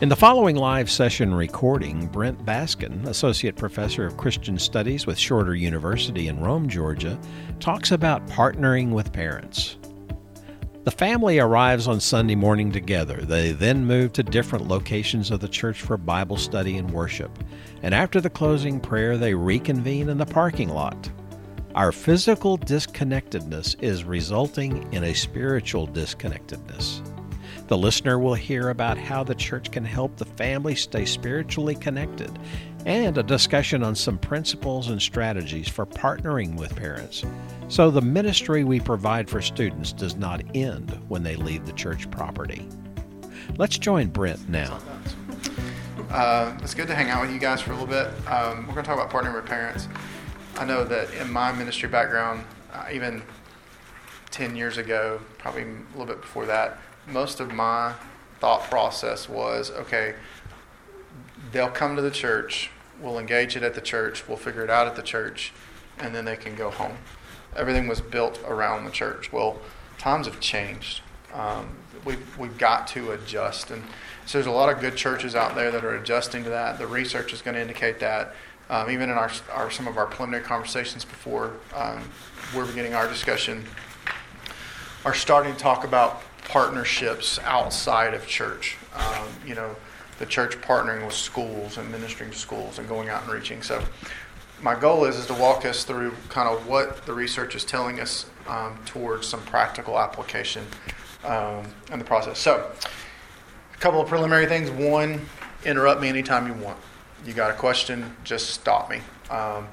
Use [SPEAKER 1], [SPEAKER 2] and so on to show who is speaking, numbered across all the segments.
[SPEAKER 1] In the following live session recording, Brent Baskin, Associate Professor of Christian Studies with Shorter University in Rome, Georgia, talks about partnering with parents. The family arrives on Sunday morning together. They then move to different locations of the church for Bible study and worship. And after the closing prayer, they reconvene in the parking lot. Our physical disconnectedness is resulting in a spiritual disconnectedness. The listener will hear about how the church can help the family stay spiritually connected and a discussion on some principles and strategies for partnering with parents. So the ministry we provide for students does not end when they leave the church property. Let's join Brent now.
[SPEAKER 2] Uh, it's good to hang out with you guys for a little bit. Um, we're going to talk about partnering with parents. I know that in my ministry background, uh, even 10 years ago, probably a little bit before that, most of my thought process was okay, they'll come to the church, we'll engage it at the church, we'll figure it out at the church, and then they can go home. Everything was built around the church. Well, times have changed. Um, we've, we've got to adjust. And so there's a lot of good churches out there that are adjusting to that. The research is going to indicate that. Um, even in our, our, some of our preliminary conversations before um, we're beginning our discussion, are starting to talk about partnerships outside of church. Um, you know, the church partnering with schools and ministering to schools and going out and reaching. So, my goal is, is to walk us through kind of what the research is telling us um, towards some practical application um, in the process. So, a couple of preliminary things. One, interrupt me anytime you want. You got a question, just stop me. Um,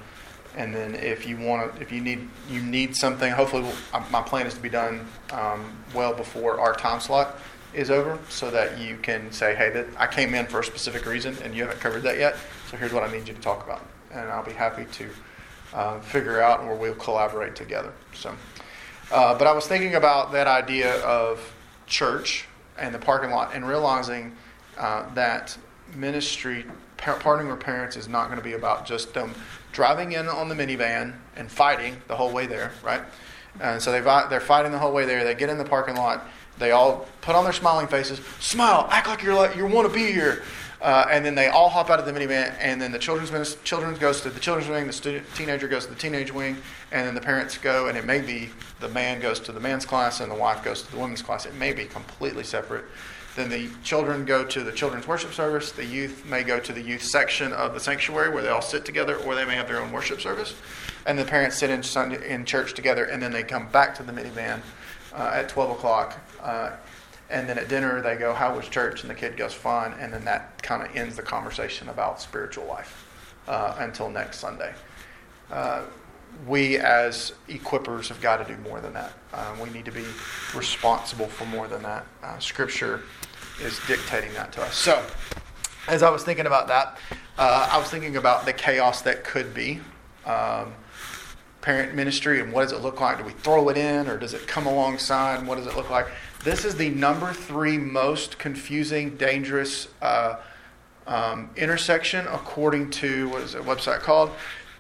[SPEAKER 2] and then if you want to, if you need you need something, hopefully we'll, my plan is to be done um, well before our time slot is over so that you can say, hey, that I came in for a specific reason and you haven't covered that yet. So here's what I need you to talk about. And I'll be happy to uh, figure out where we'll collaborate together. So, uh, but I was thinking about that idea of church and the parking lot and realizing uh, that ministry, partnering with parents is not going to be about just them driving in on the minivan and fighting the whole way there, right? And so they, they're fighting the whole way there. They get in the parking lot they all put on their smiling faces, smile, act like you're like you want to be here, uh, and then they all hop out of the minivan. And then the children's children's goes to the children's wing, the student, teenager goes to the teenage wing, and then the parents go. And it may be the man goes to the man's class and the wife goes to the women's class. It may be completely separate. Then the children go to the children's worship service. The youth may go to the youth section of the sanctuary where they all sit together, or they may have their own worship service. And the parents sit in Sunday, in church together, and then they come back to the minivan uh, at 12 o'clock. Uh, and then at dinner, they go, How was church? And the kid goes, Fine. And then that kind of ends the conversation about spiritual life uh, until next Sunday. Uh, we, as equippers, have got to do more than that. Uh, we need to be responsible for more than that. Uh, scripture is dictating that to us. So, as I was thinking about that, I was thinking about the chaos that could be. Um, parent ministry and what does it look like? Do we throw it in or does it come alongside? And what does it look like? This is the number three most confusing, dangerous uh, um, intersection according to what is a website called?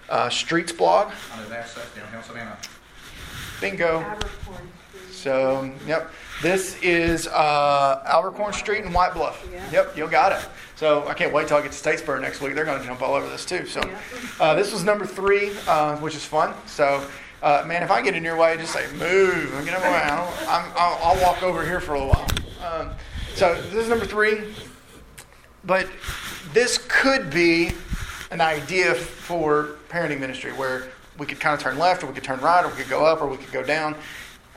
[SPEAKER 2] Uh, Streets blog. Bingo. So, yep. This is uh, Abercorn Street in White Bluff. Yeah. Yep, you got it. So I can't wait till I get to Statesboro next week. They're going to jump all over this too. So uh, this was number three, uh, which is fun. So uh, man, if I get in your way, just say move. Get out of my way. I'll, I'll, walk over here for a little while. Um, so this is number three. But this could be an idea for parenting ministry where we could kind of turn left or we could turn right or we could go up or we could go down.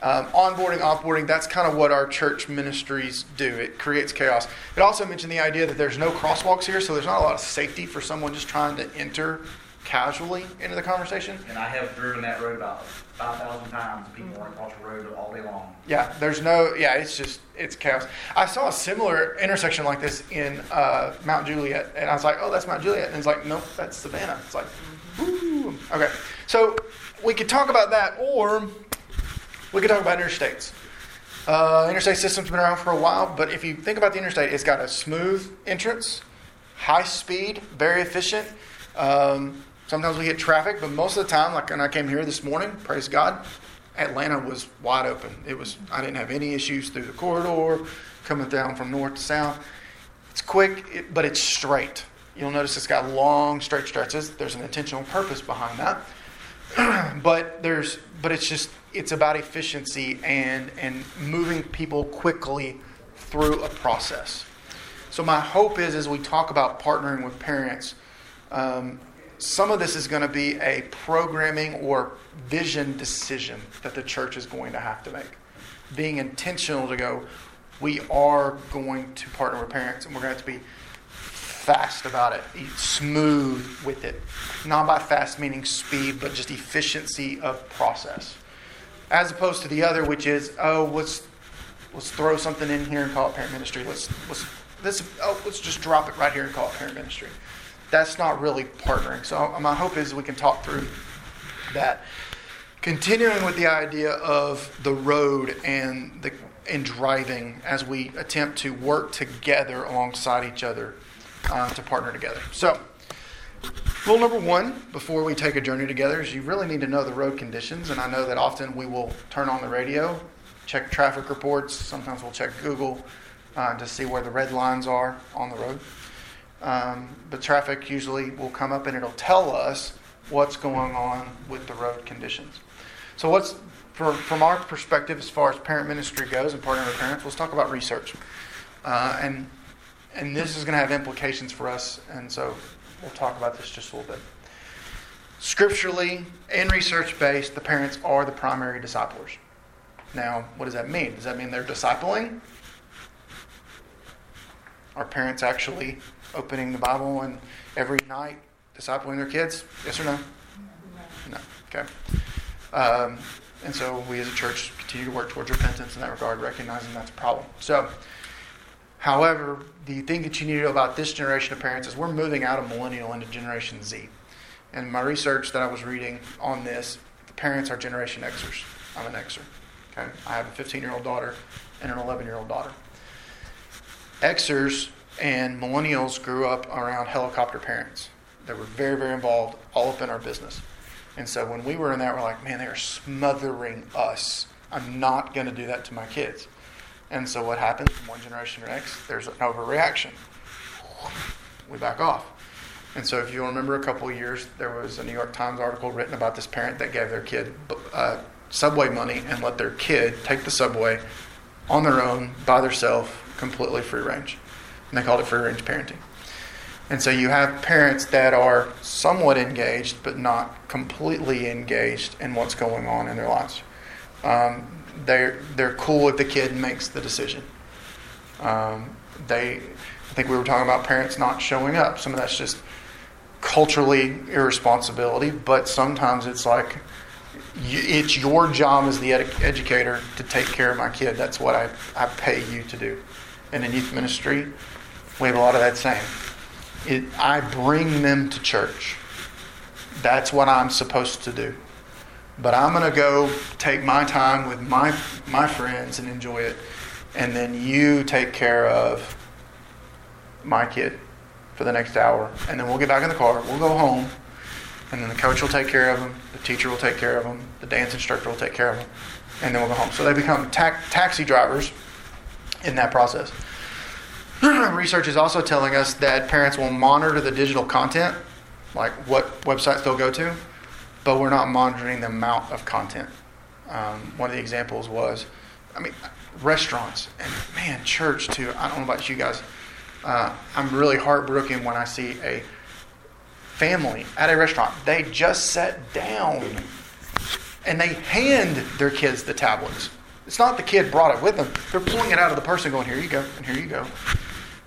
[SPEAKER 2] Um, onboarding, offboarding, that's kind of what our church ministries do. It creates chaos. It also mentioned the idea that there's no crosswalks here, so there's not a lot of safety for someone just trying to enter casually into the conversation.
[SPEAKER 3] And I have driven that road about 5,000 times, people run across the road all day long.
[SPEAKER 2] Yeah, there's no, yeah, it's just, it's chaos. I saw a similar intersection like this in uh, Mount Juliet, and I was like, oh, that's Mount Juliet. And it's like, nope, that's Savannah. It's like, Ooh. okay. So we could talk about that, or we could talk about interstates. Uh, interstate system's been around for a while, but if you think about the interstate, it's got a smooth entrance, high speed, very efficient. Um, sometimes we hit traffic, but most of the time, like when I came here this morning, praise God, Atlanta was wide open. It was I didn't have any issues through the corridor, coming down from north to south. It's quick, but it's straight. You'll notice it's got long, straight stretches. There's an intentional purpose behind that. but there's, but it's just, it's about efficiency and and moving people quickly through a process. So my hope is, as we talk about partnering with parents, um, some of this is going to be a programming or vision decision that the church is going to have to make. Being intentional to go, we are going to partner with parents, and we're going to have to be fast about it, smooth with it. Not by fast meaning speed, but just efficiency of process. As opposed to the other, which is, oh, let's let's throw something in here and call it parent ministry. Let's let's this oh, let's just drop it right here and call it parent ministry. That's not really partnering. So uh, my hope is we can talk through that. Continuing with the idea of the road and the and driving as we attempt to work together alongside each other uh, to partner together. So, rule number one before we take a journey together is you really need to know the road conditions. And I know that often we will turn on the radio, check traffic reports, sometimes we'll check Google uh, to see where the red lines are on the road. Um, but traffic usually will come up and it'll tell us what's going on with the road conditions. So, what's for, from our perspective as far as parent ministry goes and partnering with parents, let's talk about research. Uh, and and this is going to have implications for us, and so we'll talk about this just a little bit. Scripturally and research based, the parents are the primary disciplers. Now, what does that mean? Does that mean they're discipling? Are parents actually opening the Bible and every night discipling their kids? Yes or no? No. Okay. Um, and so we as a church continue to work towards repentance in that regard, recognizing that's a problem. So, However, the thing that you need to know about this generation of parents is we're moving out of millennial into Generation Z. And my research that I was reading on this, the parents are Generation Xers. I'm an Xer. Okay? I have a 15 year old daughter and an 11 year old daughter. Xers and millennials grew up around helicopter parents. They were very, very involved, all up in our business. And so when we were in that, we're like, man, they are smothering us. I'm not going to do that to my kids. And so what happens from one generation to the next? There's an overreaction. We back off. And so if you remember a couple years, there was a New York Times article written about this parent that gave their kid uh, subway money and let their kid take the subway on their own, by themselves, completely free range. And they called it free range parenting. And so you have parents that are somewhat engaged, but not completely engaged in what's going on in their lives. Um, they're they're cool if the kid makes the decision. Um, they, I think we were talking about parents not showing up. Some of that's just culturally irresponsibility, but sometimes it's like it's your job as the ed- educator to take care of my kid. That's what I, I pay you to do. And in youth ministry, we have a lot of that same. It, I bring them to church. That's what I'm supposed to do. But I'm going to go take my time with my, my friends and enjoy it. And then you take care of my kid for the next hour. And then we'll get back in the car. We'll go home. And then the coach will take care of them. The teacher will take care of them. The dance instructor will take care of them. And then we'll go home. So they become ta- taxi drivers in that process. Research is also telling us that parents will monitor the digital content, like what websites they'll go to but we're not monitoring the amount of content. Um, one of the examples was, I mean, restaurants and man, church too. I don't know about you guys. Uh, I'm really heartbroken when I see a family at a restaurant. They just sat down and they hand their kids the tablets. It's not the kid brought it with them. They're pulling it out of the person, going, "Here you go, and here you go."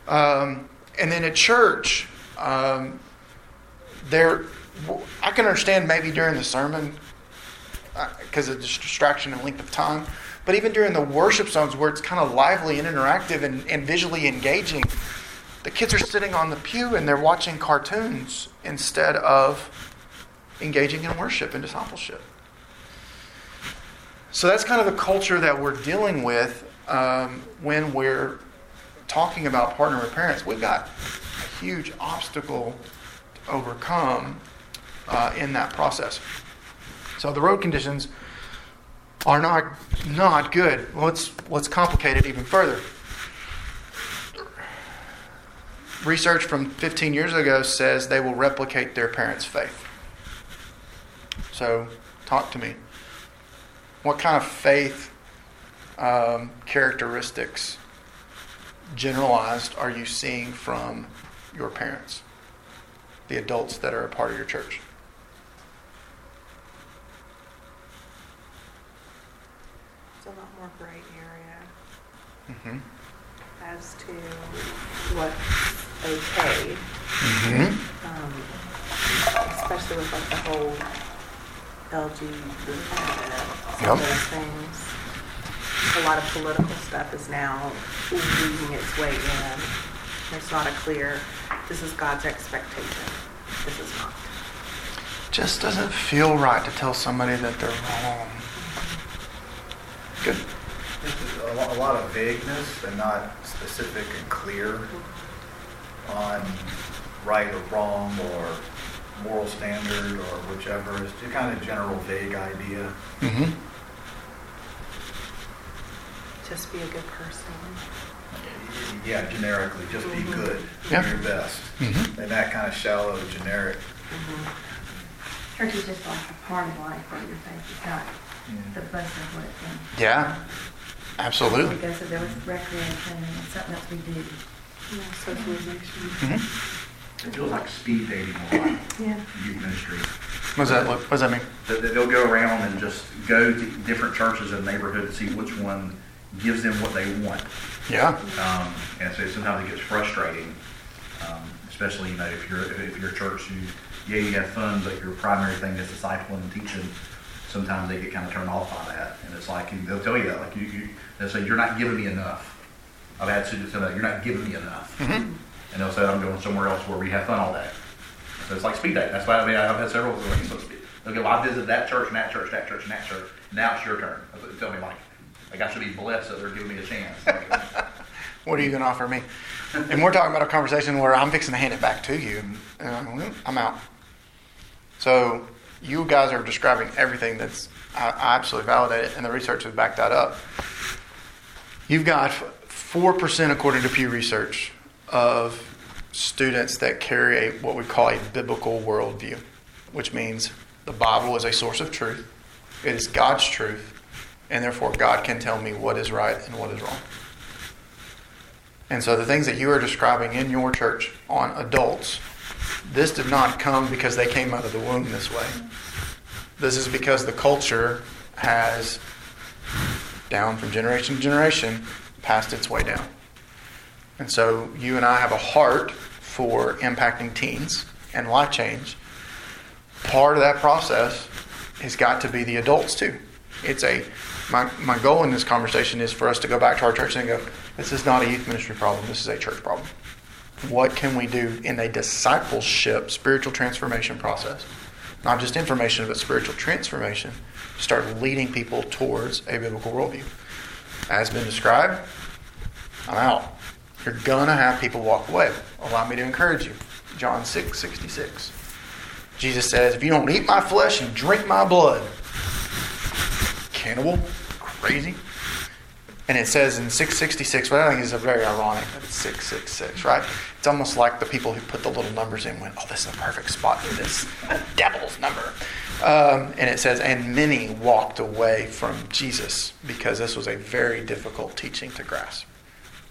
[SPEAKER 2] Um, and then at church, um, they're I can understand maybe during the sermon because uh, of distraction and length of time, but even during the worship songs where it's kind of lively and interactive and, and visually engaging, the kids are sitting on the pew and they're watching cartoons instead of engaging in worship and discipleship. So that's kind of the culture that we're dealing with um, when we're talking about partner with parents. We've got a huge obstacle to overcome uh, in that process. So the road conditions are not not good. Let's let's complicate it even further. research from 15 years ago says they will replicate their parents' faith. So, talk to me. What kind of faith um, characteristics, generalized, are you seeing from your parents, the adults that are a part of your church?
[SPEAKER 4] It's more gray area
[SPEAKER 2] Mm-hmm.
[SPEAKER 4] as to what's okay,
[SPEAKER 2] Mm-hmm.
[SPEAKER 4] um, especially with like the whole LGBT,
[SPEAKER 2] Yep.
[SPEAKER 4] things. A lot of political stuff is now weaving its way in. There's not a clear, this is God's expectation. This is not.
[SPEAKER 2] Just doesn't feel right to tell somebody that they're wrong. Good.
[SPEAKER 5] There's a lot of vagueness and not specific and clear on right or wrong or moral standard or whichever. It's just kind of general vague idea.
[SPEAKER 2] Mm-hmm.
[SPEAKER 4] Just be a good person.
[SPEAKER 5] Yeah, generically, just be good, do your best.
[SPEAKER 2] Mhm.
[SPEAKER 5] And that kind of shallow, generic.
[SPEAKER 6] Church is just like a part of life where your faith is not the best of what it's been.
[SPEAKER 2] Yeah, absolutely.
[SPEAKER 6] Because there was recreation and something else we do.
[SPEAKER 4] Yeah, socialization.
[SPEAKER 2] Mm-hmm.
[SPEAKER 3] It feels like speed dating a lot
[SPEAKER 4] Yeah.
[SPEAKER 3] youth ministry.
[SPEAKER 2] What does that look? What does that mean?
[SPEAKER 3] That that they'll go around and just go to different churches in the neighborhood to see which one gives them what they want.
[SPEAKER 2] Yeah.
[SPEAKER 3] Um, and so sometimes it gets frustrating, um, especially you know if you're if you're a church you yeah you have fun, but your primary thing is discipling and teaching. Sometimes they get kind of turned off by that, and it's like and they'll tell you that like you, you they'll say you're not giving me enough. I've had students tell me that you're not giving me enough,
[SPEAKER 2] Mm-hmm.
[SPEAKER 3] and they'll say I'm going somewhere else where we have fun all day. So it's like speed dating. That's why I mean I've had several. Like, so speed- they'll well, I visited that church and that church, that church and that church. Now it's your turn. That's what they tell me like. Like I should be blessed that they're giving me a chance.
[SPEAKER 2] What are you going to offer me? And we're talking about a conversation where I'm fixing to hand it back to you, and I'm, I'm out. So you guys are describing everything that's I, absolutely validate it, and the research has backed that up. You've got four percent, according to Pew Research, of students that carry a, what we call a biblical worldview, which means the Bible is a source of truth. It is God's truth, and therefore God can tell me what is right and what is wrong. And so the things that you are describing in your church on adults, this did not come because they came out of the womb this way. This is because the culture has, down from generation to generation, passed its way down. And so you and I have a heart for impacting teens and life change. Part of that process has got to be the adults too. It's a my, my goal in this conversation is for us to go back to our church and go, this is not a youth ministry problem, this is a church problem. What can we do in a discipleship, spiritual transformation process? Not just information, but spiritual transformation. Start leading people towards a biblical worldview. As been described, I'm out. You're gonna have people walk away. Allow me to encourage you. John 6, 66. Jesus says, if you don't eat my flesh and drink my blood, cannibal, crazy. And it says in 666, but I think it's a very ironic that it's 666, right? It's almost like the people who put the little numbers in went, oh, this is a perfect spot for this devil's number. Um, and it says, and many walked away from Jesus because this was a very difficult teaching to grasp.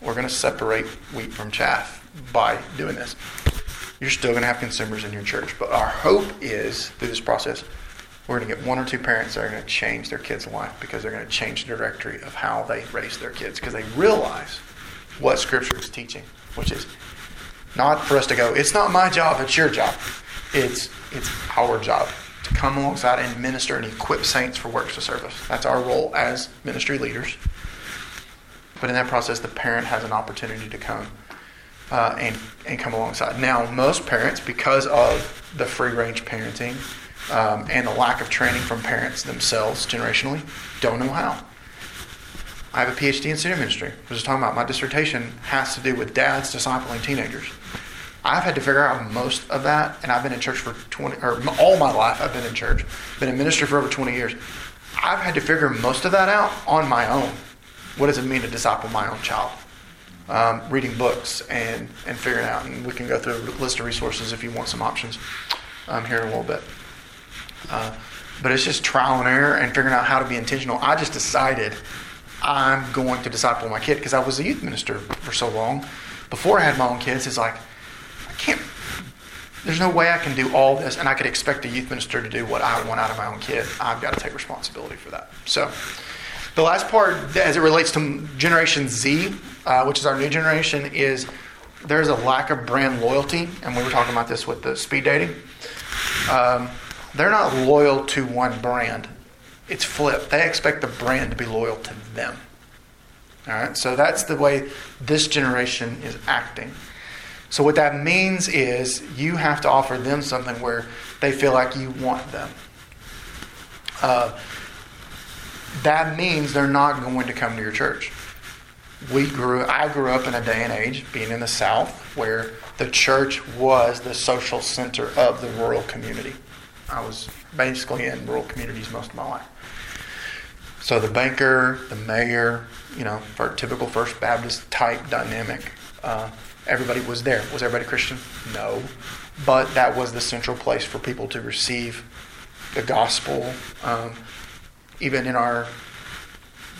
[SPEAKER 2] We're going to separate wheat from chaff by doing this. You're still going to have consumers in your church, but our hope is through this process, we're going to get one or two parents that are going to change their kids' life because they're going to change the directory of how they raise their kids because they realize what Scripture is teaching, which is not for us to go, it's not my job, it's your job. It's, it's our job to come alongside and minister and equip saints for works of service. That's our role as ministry leaders. But in that process, the parent has an opportunity to come uh, and, and come alongside. Now, most parents, because of the free range parenting um, and the lack of training from parents themselves generationally, don't know how. I have a PhD in student ministry. I was just talking about my dissertation has to do with dads discipling teenagers. I've had to figure out most of that, and I've been in church for 20, or all my life I've been in church, been in ministry for over 20 years. I've had to figure most of that out on my own. What does it mean to disciple my own child? um, reading books and, and figuring out. And we can go through a list of resources if you want some options um, here in a little bit. Uh, but it's just trial and error and figuring out how to be intentional. I just decided I'm going to disciple my kid because I was a youth minister for so long. Before I had my own kids, it's like, I can't, there's no way I can do all this and I could expect a youth minister to do what I want out of my own kid. I've got to take responsibility for that. So, the last part, as it relates to Generation Z, uh, which is our new generation, is there's a lack of brand loyalty. And we were talking about this with the speed dating. Um, they're not loyal to one brand. It's flipped. They expect the brand to be loyal to them. All right, so that's the way this generation is acting. So what that means is you have to offer them something where they feel like you want them. Uh, that means they're not going to come to your church. We grew. I grew up in a day and age, being in the South, where the church was the social center of the rural community. I was basically in rural communities most of my life. So the banker, the mayor, you know, for typical First Baptist type dynamic, uh, everybody was there. Was everybody Christian? No, but that was the central place for people to receive the gospel. Um, even in our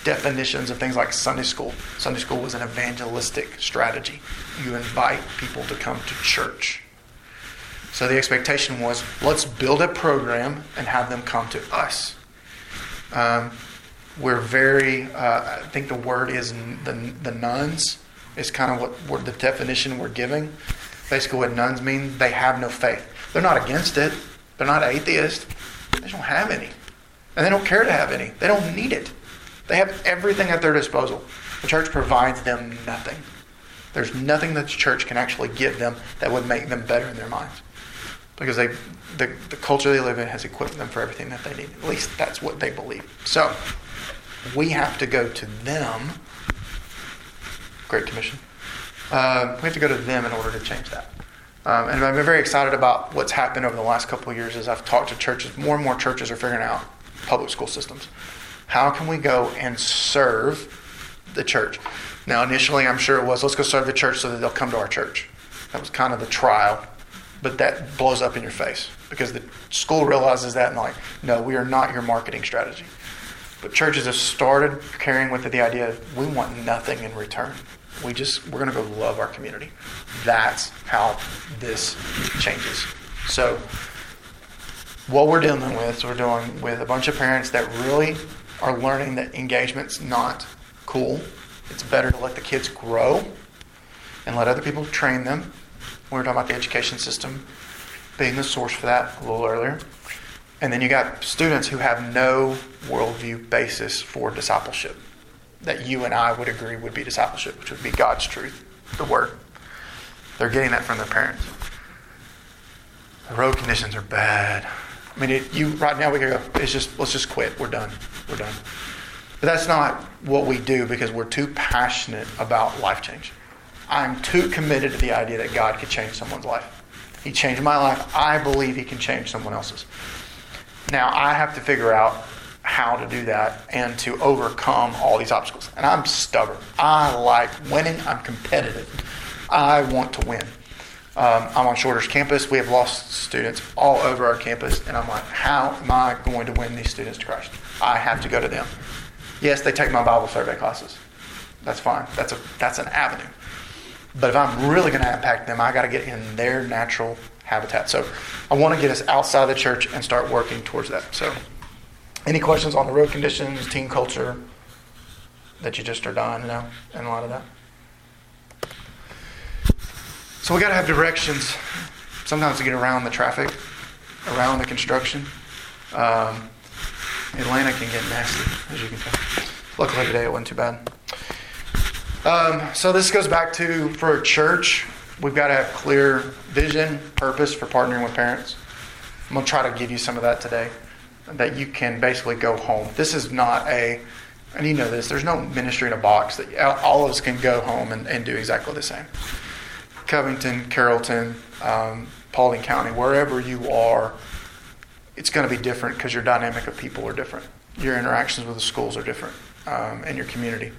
[SPEAKER 2] definitions of things like Sunday school, Sunday school was an evangelistic strategy. You invite people to come to church. So the expectation was let's build a program and have them come to us. Um, we're very, uh, I think the word is the, the nones, is kind of what, what the definition we're giving. Basically, what nones mean, they have no faith. They're not against it, they're not atheist, they don't have any. And they don't care to have any, they don't need it. They have everything at their disposal. The church provides them nothing. There's nothing that the church can actually give them that would make them better in their minds. Because they, the, the culture they live in has equipped them for everything that they need. At least that's what they believe. So, we have to go to them. Great Commission. Uh, we have to go to them in order to change that. Um, and I've been very excited about what's happened over the last couple of years as I've talked to churches. More and more churches are figuring out public school systems. How can we go and serve the church? Now, initially, I'm sure it was let's go serve the church so that they'll come to our church. That was kind of the trial, but that blows up in your face because the school realizes that and like, no, we are not your marketing strategy. But churches have started carrying with it the idea of we want nothing in return. We just we're to go love our community. That's how this changes. So what we're dealing with is we're dealing with a bunch of parents that really are learning that engagement's not cool. It's better to let the kids grow and let other people train them. We were talking about the education system being the source for that a little earlier. And then you got students who have no worldview basis for discipleship that you and I would agree would be discipleship, which would be God's truth, the Word. They're getting that from their parents. The road conditions are bad. I mean, it, you right now we could go. It's just let's just quit. We're done. We're done. But that's not what we do because we're too passionate about life change. I'm too committed to the idea that God could change someone's life. He changed my life. I believe He can change someone else's. Now I have to figure out how to do that and to overcome all these obstacles. And I'm stubborn. I like winning. I'm competitive. I want to win. Um, I'm on Shorter's campus. We have lost students all over our campus, and I'm like, how am I going to win these students to Christ? I have to go to them. Yes, they take my Bible survey classes. That's fine. That's a that's an avenue. But if I'm really going to impact them, I got to get in their natural habitat. So I want to get us outside the church and start working towards that. So, any questions on the road conditions, team culture that you just are dying to know, and a lot of that? So we got to have directions sometimes to get around the traffic, around the construction. Um, Atlanta can get nasty, as you can tell. Luckily today it wasn't too bad. Um, so this goes back to for a church, we've got to have clear vision, purpose for partnering with parents. I'm to try to give you some of that today, that you can basically go home. This is not a, and you know this, there's no ministry in a box that all of us can go home and, and do exactly the same. Covington, Carrollton, um, Paulding County, wherever you are, it's going to be different because your dynamic of people are different. Your interactions with the schools are different um, and your community.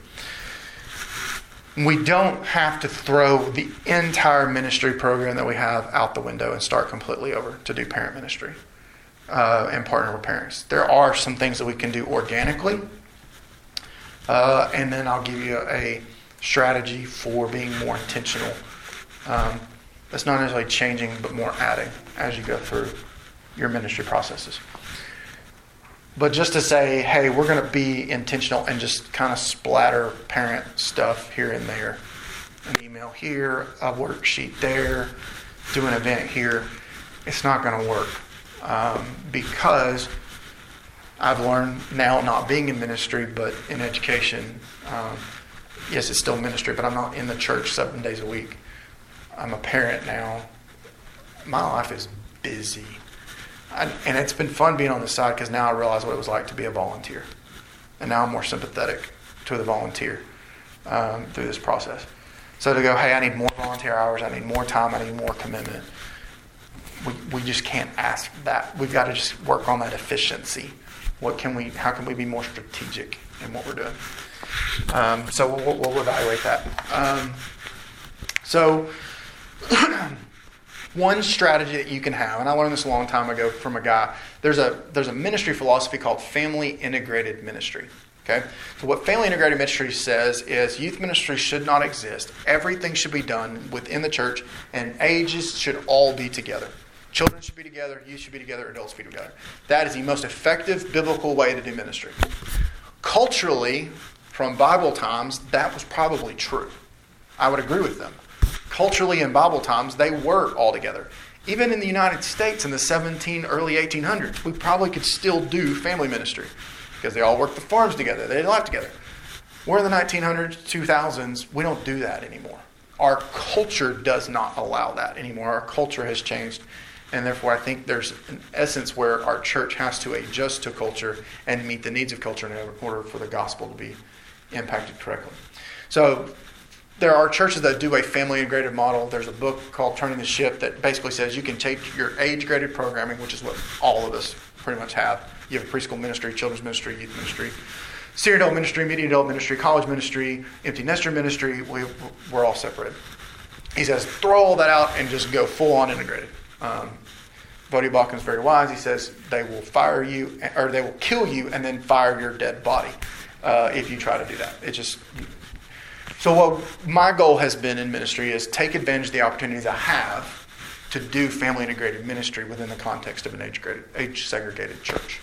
[SPEAKER 2] We don't have to throw the entire ministry program that we have out the window and start completely over to do parent ministry uh, and partner with parents. There are some things that we can do organically, uh, and then I'll give you a strategy for being more intentional. Um, that's not necessarily changing, but more adding as you go through your ministry processes. But just to say, hey, we're going to be intentional and just kind of splatter parent stuff here and there. An email here, a worksheet there, do an event here. It's not going to work um, because I've learned now, not being in ministry, but in education. Um, yes, it's still ministry, but I'm not in the church seven days a week. I'm a parent now. My life is busy And it's been fun being on the side because now I realize what it was like to be a volunteer. And now I'm more sympathetic to the volunteer um, through this process. So to go, hey, I need more volunteer hours, I need more time, I need more commitment. We, we just can't ask that. We've got to just work on that efficiency. What can we? How can we be more strategic in what we're doing? Um, so we'll, we'll, evaluate that. Um, so one strategy that you can have, and I learned this a long time ago from a guy. There's a there's a ministry philosophy called family integrated ministry. Okay, so what family integrated ministry says is youth ministry should not exist. Everything should be done within the church, and ages should all be together. Children should be together, youth should be together, adults should be together. That is the most effective biblical way to do ministry. Culturally, from Bible times, that was probably true. I would agree with them culturally in Bible times, they were all together. Even in the United States in the 17, early 1800s, we probably could still do family ministry because they all worked the farms together. They lived together. We're in the 1900s, 2000s, we don't do that anymore. Our culture does not allow that anymore. Our culture has changed. And therefore, I think there's an essence where our church has to adjust to culture and meet the needs of culture in order for the gospel to be impacted correctly. So, there are churches that do a family integrated model. There's a book called Turning the Ship that basically says you can take your age graded programming, which is what all of us pretty much have. You have a preschool ministry, children's ministry, youth ministry, senior adult ministry, medium adult ministry, college ministry, empty nester ministry. We, we're all separated. He says, throw all that out and just go full on integrated. Um, Baucham is very wise. He says they will fire you, or they will kill you and then fire your dead body uh, if you try to do that. It just so, what my goal has been in ministry is take advantage of the opportunities I have to do family integrated ministry within the context of an age, age segregated church.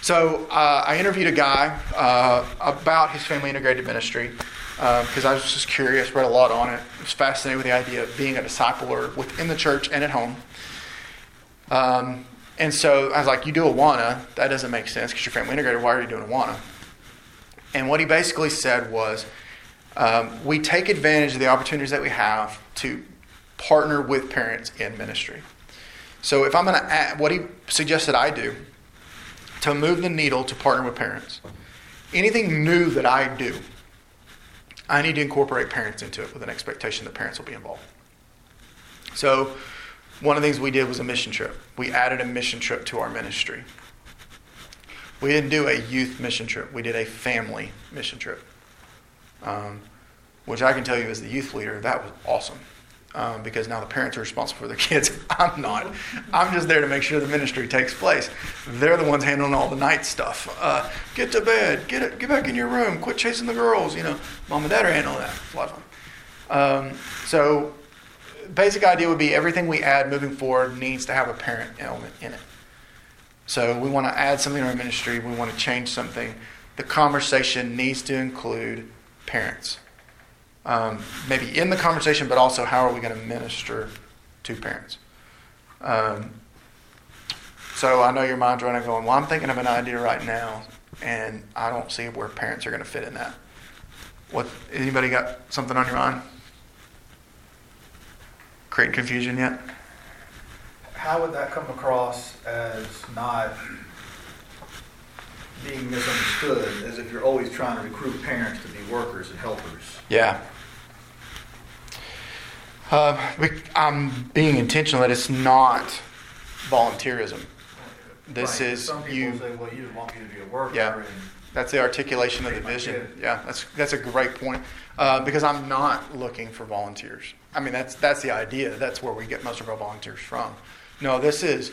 [SPEAKER 2] So, uh, I interviewed a guy uh, about his family integrated ministry because uh, I was just curious, read a lot on it. Was fascinated with the idea of being a discipler within the church and at home. Um, and so I was like, You do Awana, that doesn't make sense because you're family integrated. Why are you doing Awana? And what he basically said was, um, we take advantage of the opportunities that we have to partner with parents in ministry. So if I'm going to add what he suggested I do to move the needle to partner with parents, anything new that I do, I need to incorporate parents into it with an expectation that parents will be involved. So one of the things we did was a mission trip. We added a mission trip to our ministry. We didn't do a youth mission trip. We did a family mission trip um, which I can tell you as the youth leader, that was awesome. Um, because now the parents are responsible for their kids. I'm not. I'm just there to make sure the ministry takes place. They're the ones handling all the night stuff. Uh, get to bed. Get it. Get back in your room. Quit chasing the girls. You know, mom and dad are handling that. It's a lot of fun. Um, so, basic idea would be everything we add moving forward needs to have a parent element in it. So we want to add something to our ministry. We want to change something. The conversation needs to include parents. Um, maybe in the conversation, but also how are we going to minister to parents? Um, so I know your mind's running going, well, I'm thinking of an idea right now, and I don't see where parents are going to fit in that. What? Anybody got something on your mind? Creating confusion yet?
[SPEAKER 5] How would that come across as not being misunderstood as if you're always trying to recruit parents to be workers and helpers.
[SPEAKER 2] Yeah. Uh, I'm being intentional that it's not volunteerism. This
[SPEAKER 5] right.
[SPEAKER 2] is
[SPEAKER 5] Some people
[SPEAKER 2] you.
[SPEAKER 5] say, "Well, you want me to be a worker,"
[SPEAKER 2] yeah.
[SPEAKER 5] and
[SPEAKER 2] That's the articulation of the vision. Yeah, that's that's a great point. Uh, because I'm not looking for volunteers. I mean, that's that's the idea. That's where we get most of our volunteers from. No, this is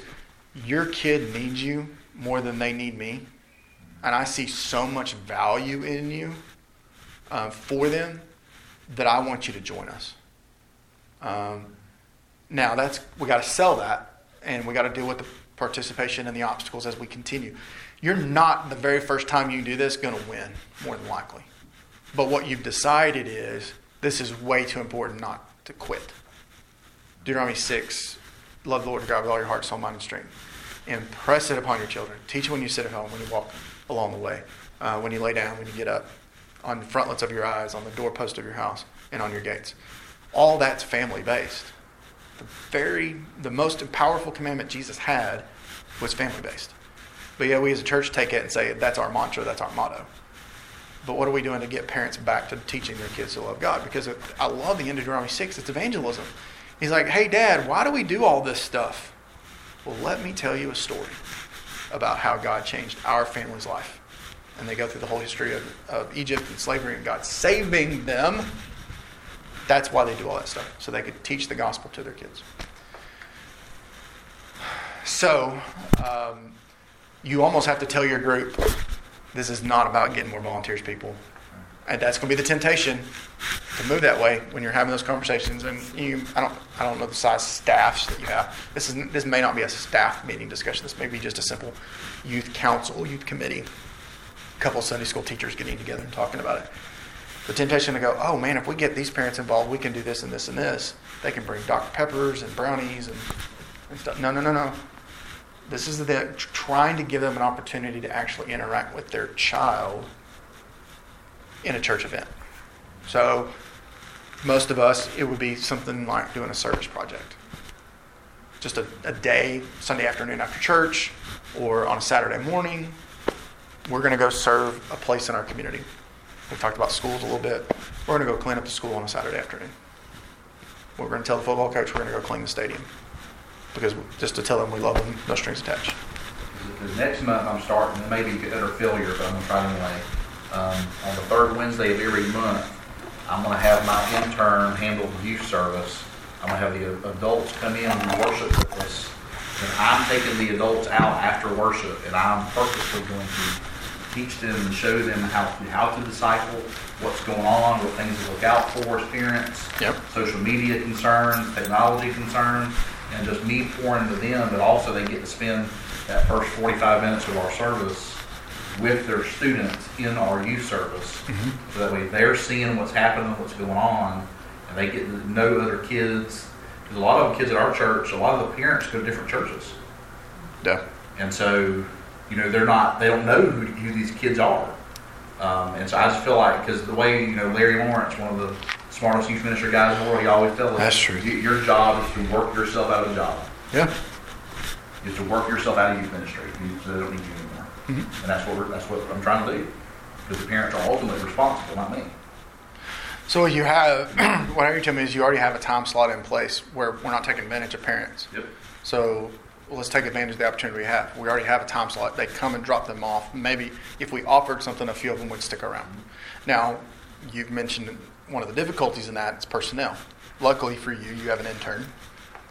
[SPEAKER 2] your kid needs you more than they need me, and I see so much value in you uh, for them that I want you to join us. Um, now that's we got to sell that, and we got to deal with the participation and the obstacles as we continue. You're not the very first time you do this going to win, more than likely. But what you've decided is this is way too important not to quit. Deuteronomy 6 Love the Lord your God with all your heart, soul, mind, and strength. Impress it upon your children. Teach when you sit at home, when you walk along the way, uh, when you lay down, when you get up, on the frontlets of your eyes, on the doorpost of your house, and on your gates. All that's family based. The very, the most powerful commandment Jesus had was family based. But yeah, we as a church take it and say that's our mantra, that's our motto. But what are we doing to get parents back to teaching their kids to love God? Because I love the end of Deuteronomy 6, it's evangelism. He's like, hey, dad, why do we do all this stuff? Well, let me tell you a story about how God changed our family's life. And they go through the whole history of, of Egypt and slavery and God saving them. That's why they do all that stuff, so they could teach the gospel to their kids. So, um, you almost have to tell your group this is not about getting more volunteers, people. And that's going to be the temptation to move that way when you're having those conversations. And you, I don't, I don't know the size staffs that you have. This is, this may not be a staff meeting discussion. This may be just a simple youth council, youth committee, a couple Sunday school teachers getting together and talking about it. The temptation to go, oh man, if we get these parents involved, we can do this and this and this. They can bring Dr. Peppers and brownies and, and stuff. No, no, no, no. This is the trying to give them an opportunity to actually interact with their child in a church event. So, most of us, it would be something like doing a service project. Just a, a day, Sunday afternoon after church, or on a Saturday morning, we're going to go serve a place in our community. We talked about schools a little bit. We're going to go clean up the school on a Saturday afternoon. We're going to tell the football coach we're going to go clean the stadium because just to tell them we love them, no strings attached.
[SPEAKER 3] Because next month I'm starting, it may be utter failure, but I'm gonna try anyway. Um, on the third Wednesday of every month, I'm gonna have my intern handle the youth service. I'm gonna have the adults come in and worship with us. And I'm taking the adults out after worship, and I'm purposely going to teach them and show them how to, how to disciple, what's going on, what things to look out for as parents,
[SPEAKER 2] Yep.
[SPEAKER 3] social media concerns, technology concerns, and just me pouring to them, but also they get to spend that first 45 minutes of our service with their students in our youth service. So that way they're seeing what's happening, what's going on, and they get to know other kids. Because a lot of the kids at our church, a lot of the parents go to different churches.
[SPEAKER 2] Yeah.
[SPEAKER 3] And so, you know, they're not, they don't know who, who these kids are. Um, and so I just feel like, because the way, you know, Larry Lawrence, one of the smartest youth minister guys in the world, he always tells us,
[SPEAKER 2] That's true.
[SPEAKER 3] Your job is to work yourself out of a job.
[SPEAKER 2] Yeah.
[SPEAKER 3] Is to work yourself out of youth ministry. You, they don't need you.
[SPEAKER 2] Mm-hmm.
[SPEAKER 3] And that's what that's what I'm trying to do. Because the parents are ultimately responsible, not me.
[SPEAKER 2] So you have, what you're telling me is you already have a time slot in place where we're not taking advantage of parents.
[SPEAKER 3] Yep.
[SPEAKER 2] So well, let's take advantage of the opportunity we have. We already have a time slot. They come and drop them off. Maybe if we offered something, a few of them would stick around. Now, you've mentioned one of the difficulties in that is personnel. Luckily for you, you have an intern.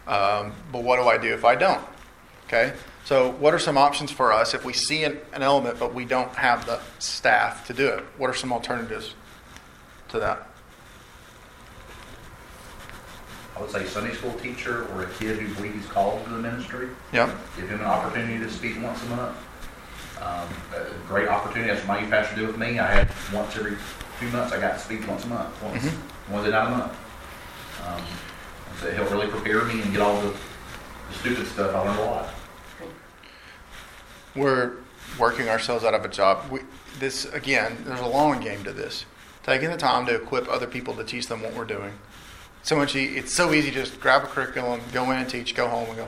[SPEAKER 2] Um, but what do I do if I don't? Okay. So, what are some options for us if we see an, an element but we don't have the staff to do it? What are some alternatives to that?
[SPEAKER 3] I would say Sunday school teacher or a kid who believes he's called to the ministry.
[SPEAKER 2] Yeah.
[SPEAKER 3] Give him an opportunity to speak once a month. Um, a great opportunity. That's what my youth pastor do with me. I had once every two months. I got to speak once a month. Once,
[SPEAKER 2] Mhm.
[SPEAKER 3] one day a month. Um, so he'll really prepare me and get all the, the stupid stuff. I learned a lot.
[SPEAKER 2] We're working ourselves out of a job. We, this again, there's a long game to this. Taking the time to equip other people to teach them what we're doing. So much. It's so easy to just grab a curriculum, go in and teach, go home and go.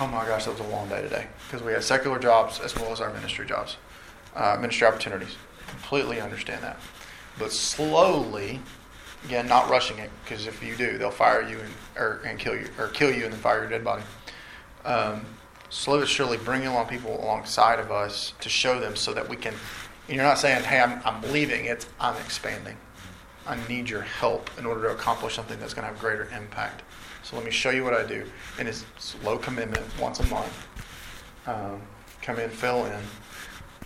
[SPEAKER 2] Oh my gosh, that was a long day today because we have secular jobs as well as our ministry jobs, uh, ministry opportunities. Completely understand that, but slowly, again, not rushing it because if you do, they'll fire you and or and kill you or kill you and then fire your dead body. Um, slowly but surely bringing along people alongside of us to show them so that we can you're not saying, hey, I'm, I'm leaving, it's I'm expanding. I need your help in order to accomplish something that's going to have greater impact. So let me show you what I do. And it's, it's low commitment, once a month. Um, come in, fill in.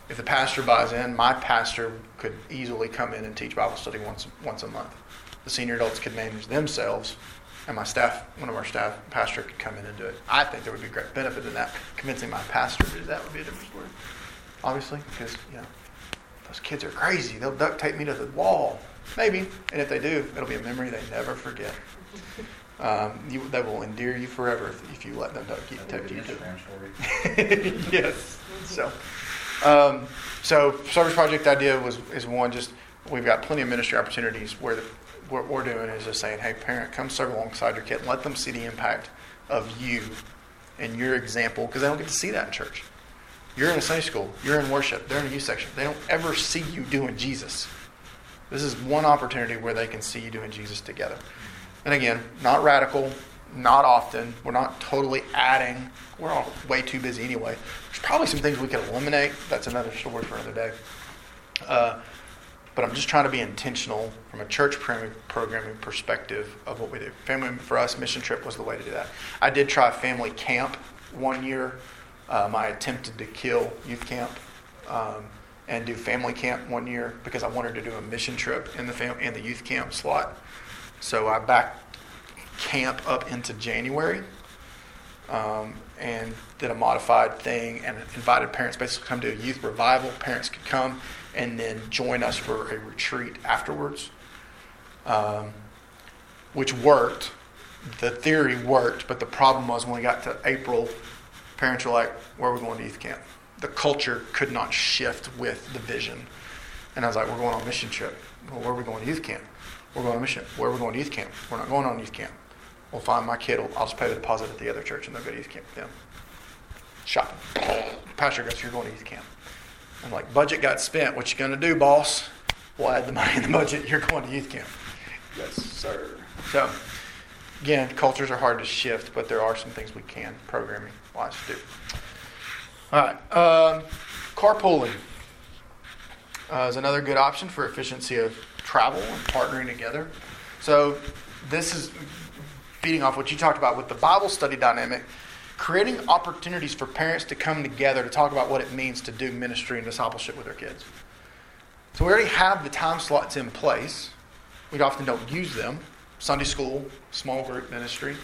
[SPEAKER 2] If the pastor buys in, my pastor could easily come in and teach Bible study once once a month. The senior adults could manage themselves, and my staff, one of our staff pastor, could come in and do it. I think there would be great benefit in that. Convincing my pastor to do that would be a different story, obviously, because you know those kids are crazy. They'll duct tape me to the wall, maybe, and if they do, it'll be a memory they never forget. Um, you, they will endear you forever if, if you let them duct tape you to. Yes. So, um, so service project idea was is one. Just we've got plenty of ministry opportunities where the, what we're doing is just saying, hey, parent, come serve alongside your kid and let them see the impact of you and your example because they don't get to see that in church. You're in a Sunday school. You're in worship. They're in a youth section. They don't ever see you doing Jesus. This is one opportunity where they can see you doing Jesus together. And again, not radical, not often. We're not totally adding. We're all way too busy anyway. There's probably some things we could eliminate. That's another story for another day. Uh, but I'm just trying to be intentional from a church programming perspective of what we do. Family for us, mission trip was the way to do that. I did try family camp one year. Um, I attempted to kill youth camp um, and do family camp one year because I wanted to do a mission trip in the fam- in the youth camp slot. So I backed camp up into January um, and did a modified thing and invited parents basically come to a youth revival. Parents could come and then join us for a retreat afterwards, um, which worked. The theory worked, but the problem was when we got to April, parents were like, Where are we going to youth camp? The culture could not shift with the vision. And I was like, We're going on a mission trip. Well, where are we going to youth camp? We're going on a mission. Where are we going to youth camp? We're not going on youth camp. Well, fine, my kid, I'll just pay the deposit at the other church and they'll go to youth camp with them. Shopping. Pastor goes, You're going to youth camp. I'm like, Budget got spent. What you going to do, boss? We'll add the money in the budget. You're going to youth camp. Yes, sir. So, again, cultures are hard to shift, but there are some things we can programming wise do. All right. Um, carpooling uh, is another good option for efficiency of travel and partnering together. So this is feeding off what you talked about with the Bible study dynamic, creating opportunities for parents to come together to talk about what it means to do ministry and discipleship with their kids. So we already have the time slots in place. We often don't use them. Sunday school, small group ministry.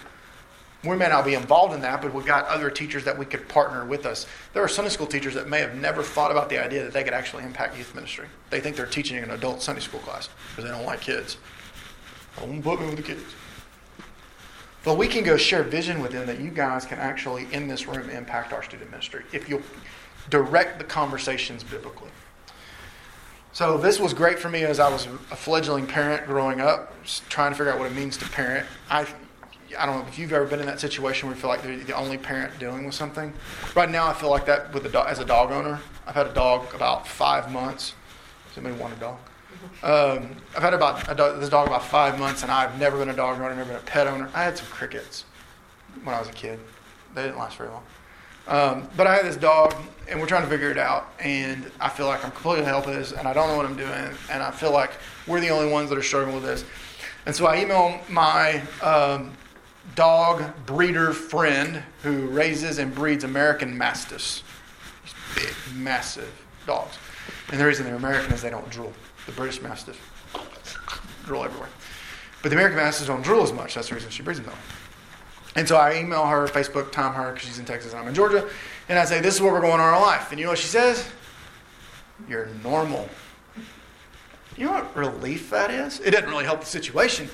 [SPEAKER 2] We may not be involved in that, but we've got other teachers that we could partner with us. There are Sunday school teachers that may have never thought about the idea that they could actually impact youth ministry. They think they're teaching an adult Sunday school class because they don't like kids. Don't put me with the kids. But we can go share vision with them that you guys can actually, in this room, impact our student ministry if you'll direct the conversations biblically. So this was great for me as I was a fledgling parent growing up, trying to figure out what it means to parent. I I don't know if you've ever been in that situation where you feel like you're the only parent dealing with something. Right now, I feel like that with a dog, as a dog owner. I've had a dog about five months. Somebody want a dog? Um, I've had about dog, this dog about five months, and I've never been a dog owner, never been a pet owner. I had some crickets when I was a kid. They didn't last very long. Um, but I had this dog, and we're trying to figure it out. And I feel like I'm completely helpless, and I don't know what I'm doing. And I feel like we're the only ones that are struggling with this. And so I email my um, dog breeder friend who raises and breeds American Mastiffs. Big, massive dogs. And the reason they're American is they don't drool. The British Mastiff drool everywhere. But the American Mastiffs don't drool as much. That's the reason she breeds them, though. And so I email her, Facebook, time her, because she's in Texas and I'm in Georgia, and I say, This is where we're going in our life. And you know what she says? You're normal. You know what relief that is? It doesn't really help the situation,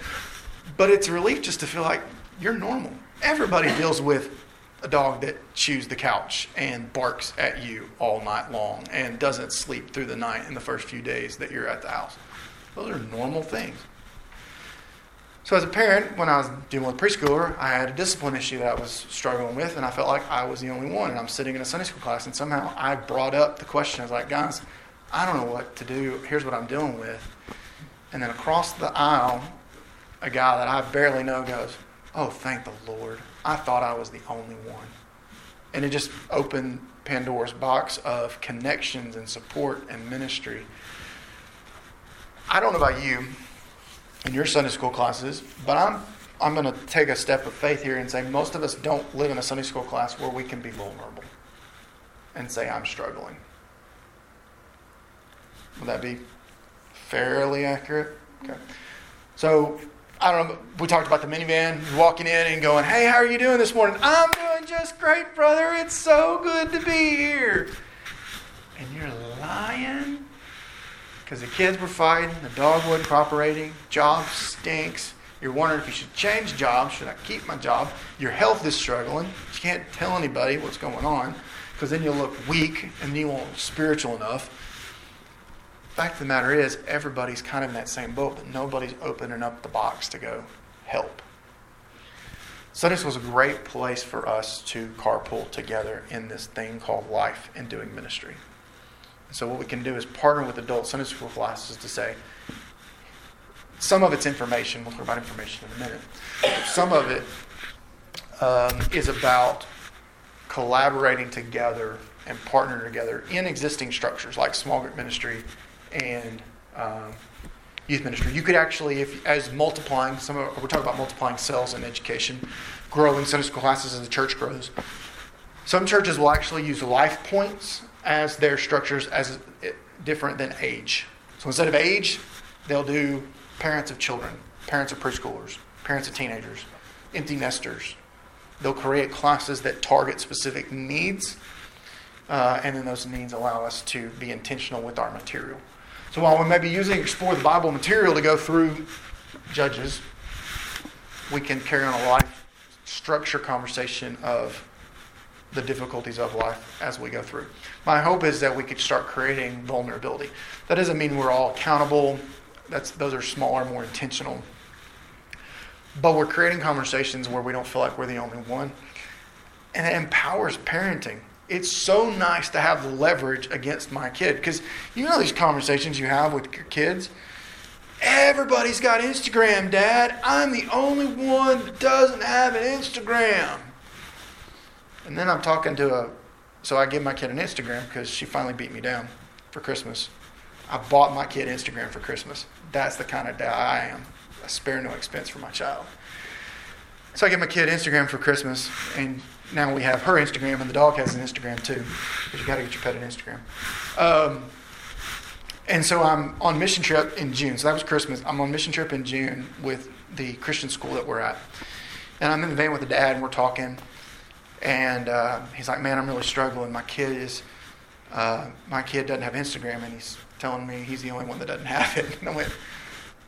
[SPEAKER 2] but it's a relief just to feel like you're normal. Everybody deals with a dog that chews the couch and barks at you all night long and doesn't sleep through the night in the first few days that you're at the house. Those are normal things. So, as a parent, when I was dealing with preschooler, I had a discipline issue that I was struggling with, and I felt like I was the only one. And I'm sitting in a Sunday school class, and somehow I brought up the question. I was like, guys, I don't know what to do. Here's what I'm dealing with. And then across the aisle, a guy that I barely know goes, Oh, thank the Lord. I thought I was the only one. And it just opened Pandora's box of connections and support and ministry. I don't know about you in your Sunday school classes, but I'm I'm going to take a step of faith here and say most of us don't live in a Sunday school class where we can be vulnerable and say I'm struggling. Would that be fairly accurate? Okay. So I don't know. We talked about the minivan walking in and going, "Hey, how are you doing this morning?" I'm doing just great, brother. It's so good to be here. And you're lying because the kids were fighting, the dog wasn't cooperating, job stinks. You're wondering if you should change jobs. Should I keep my job? Your health is struggling. You can't tell anybody what's going on because then you'll look weak and you won't spiritual enough. Fact of the matter is, everybody's kind of in that same boat, but nobody's opening up the box to go help. Sundays was a great place for us to carpool together in this thing called life and doing ministry. So what we can do is partner with adult Sunday school classes to say, some of it's information. We'll talk about information in a minute. Some of it um, is about collaborating together and partnering together in existing structures like small group ministry and um, youth ministry. You could actually, if as multiplying, some of, we're talking about multiplying cells in education, growing Sunday school classes as the church grows. Some churches will actually use life points as their structures as different than age. So instead of age, they'll do parents of children, parents of preschoolers, parents of teenagers, empty nesters. They'll create classes that target specific needs, uh, and then those needs allow us to be intentional with our material. So while we may be using Explore the Bible material to go through Judges, we can carry on a life structure conversation of the difficulties of life as we go through. My hope is that we could start creating vulnerability. That doesn't mean we're all accountable that's those are smaller, more intentional. But we're creating conversations where we don't feel like we're the only one. And it empowers parenting. It's so nice to have leverage against my kid. Because you know these conversations you have with your kids. Everybody's got Instagram, Dad. I'm the only one that doesn't have an Instagram. And then I'm talking to a, so I give my kid an Instagram because she finally beat me down for Christmas. I bought my kid Instagram for Christmas. That's the kind of dad I am. I spare no expense for my child. So I give my kid Instagram for Christmas, and now we have her Instagram, and the dog has an Instagram too, because you got to get your pet an Instagram. Um, and so I'm on mission trip in June. So that was Christmas. I'm on mission trip in June with the Christian school that we're at, and I'm in the van with the dad, and we're talking. And uh, he's like, "Man, I'm really struggling. My kid is, uh, my kid doesn't have Instagram, and he's telling me he's the only one that doesn't have it. And I went,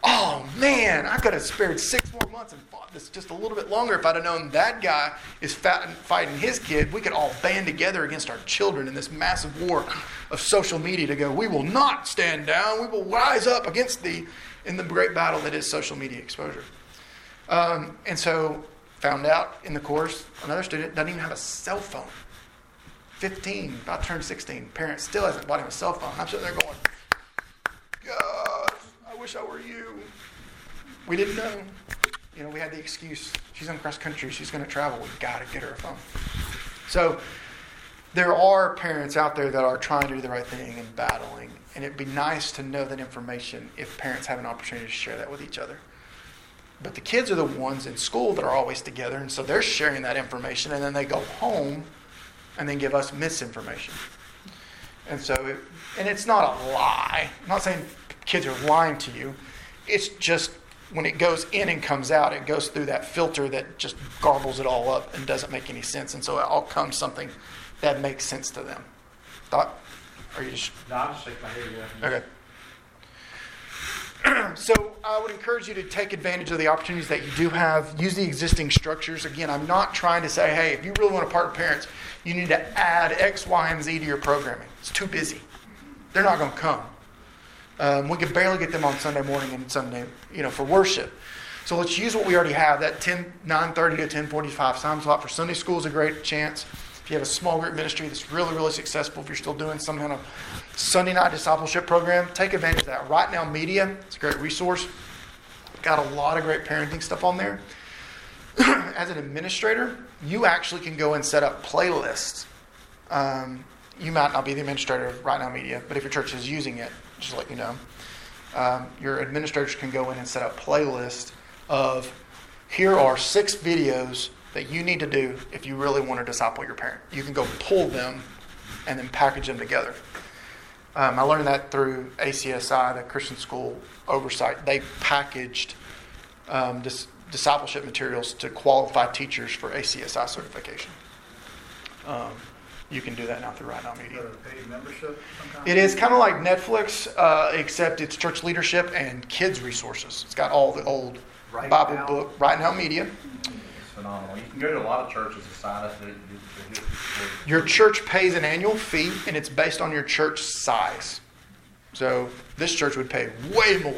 [SPEAKER 2] oh man, I could have spared six more months and fought this just a little bit longer if I'd have known that guy is fighting his kid. We could all band together against our children in this massive war of social media to go, we will not stand down. We will rise up against the, in the great battle that is social media exposure. Um, and so found out in the course, another student doesn't even have a cell phone. 15, about to turn 16. Parents still hasn't bought him a cell phone. I'm sitting there going, God, I wish I were you. We didn't know. You know, we had the excuse. She's in cross country. She's going to travel. We've got to get her a phone. So there are parents out there that are trying to do the right thing and battling. And it'd be nice to know that information if parents have an opportunity to share that with each other. But the kids are the ones in school that are always together. And so they're sharing that information. And then they go home and then give us misinformation. And so, it, and it's not a lie. I'm not saying kids are lying to you. It's just when it goes in and comes out, it goes through that filter that just garbles it all up and doesn't make any sense. And so it all comes something that makes sense to them. Thought? Are you just.
[SPEAKER 7] No, I'm just shaking my head, yeah.
[SPEAKER 2] Okay. so I would encourage you to take advantage of the opportunities that you do have. Use the existing structures. Again, I'm not trying to say, hey, if you really want to partner parents, you need to add X, Y, and Z to your programming. It's too busy. They're not going to come. Um, we can barely get them on Sunday morning and Sunday, you know, for worship. So let's use what we already have. That 10, 9.30 to 10.45 time slot for Sunday school is a great chance. If you have a small group ministry that's really, really successful, if you're still doing some kind of Sunday night discipleship program, take advantage of that. Right Now Media, it's a great resource. Got a lot of great parenting stuff on there. as an administrator, you actually can go and set up playlists. Um, you might not be the administrator of Right Now Media, but if your church is using it, just let you know. Um, your administrators can go in and set up playlists of here are six videos that you need to do if you really want to disciple your parent. You can go pull them and then package them together. Um, I learned that through ACSI, the Christian School Oversight. They packaged um, dis- discipleship materials to qualify teachers for ACSI certification. Um, you can do that now through Right Now Media.
[SPEAKER 5] that a paid membership?
[SPEAKER 2] It is kind of like Netflix, uh, except it's church leadership and kids resources. It's got all the old
[SPEAKER 5] Right
[SPEAKER 2] Bible
[SPEAKER 5] Now.
[SPEAKER 2] book, Right Now Media.
[SPEAKER 3] It's phenomenal. You can go to a lot of churches and sign up.
[SPEAKER 2] Your church pays an annual fee, and it's based on your church size. So this church would pay way more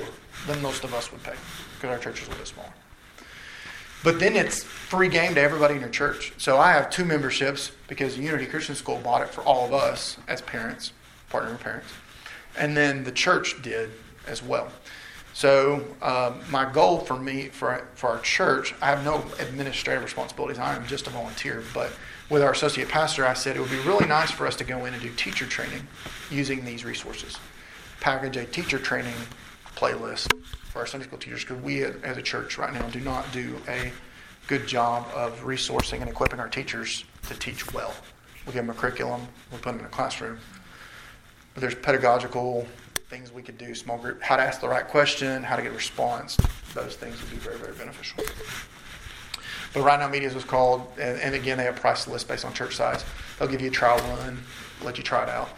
[SPEAKER 2] than most of us would pay because our church is a little bit smaller. But then it's free game to everybody in your church. So I have two memberships because Unity Christian School bought it for all of us as parents, partner with parents, and then the church did as well. So um, my goal for me for for our church, I have no administrative responsibilities. I am just a volunteer. But with our associate pastor, I said it would be really nice for us to go in and do teacher training using these resources. Package a teacher training playlist for our Sunday school teachers because we as a church right now do not do a good job of resourcing and equipping our teachers to teach well. We give them a curriculum, we put them in a classroom. But there's pedagogical things we could do, small group, how to ask the right question, how to get a response. Those things would be very, very beneficial. But right now, Medias was called, and, and again, they have price lists based on church size. They'll give you a trial run, let you try it out.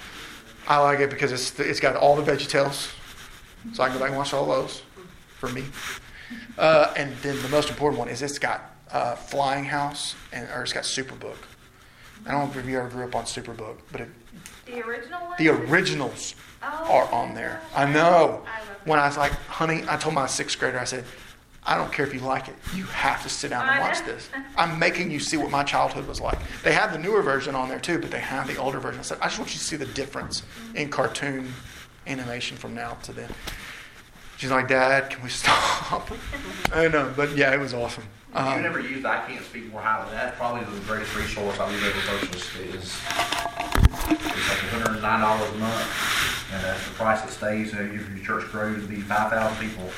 [SPEAKER 2] I like it because it's it's got all the Veggie Tales, so I can go back and watch all those for me. Uh, and then the most important one is it's got uh, Flying House and or it's got Superbook. I don't know if you ever grew up on Superbook, but it,
[SPEAKER 6] The original one?
[SPEAKER 2] the originals
[SPEAKER 6] Oh,
[SPEAKER 2] are on there. I know.
[SPEAKER 6] I
[SPEAKER 2] When I was like, honey, I told my sixth grader, I said, I don't care if you like it. You have to sit down and watch this. I'm making you see what my childhood was like. They have the newer version on there too, but they have the older version. I said, I just want you to see the difference in cartoon animation from now to then. She's like, Dad, can we stop? I know, but yeah, it was awesome.
[SPEAKER 3] If you
[SPEAKER 2] Um,
[SPEAKER 3] never used, I can't speak more highly. That's probably the greatest resource I've ever purchased. Is it's like one hundred and nine dollars a month, and that's the price it stays. Uh, If your church grows to be five thousand people,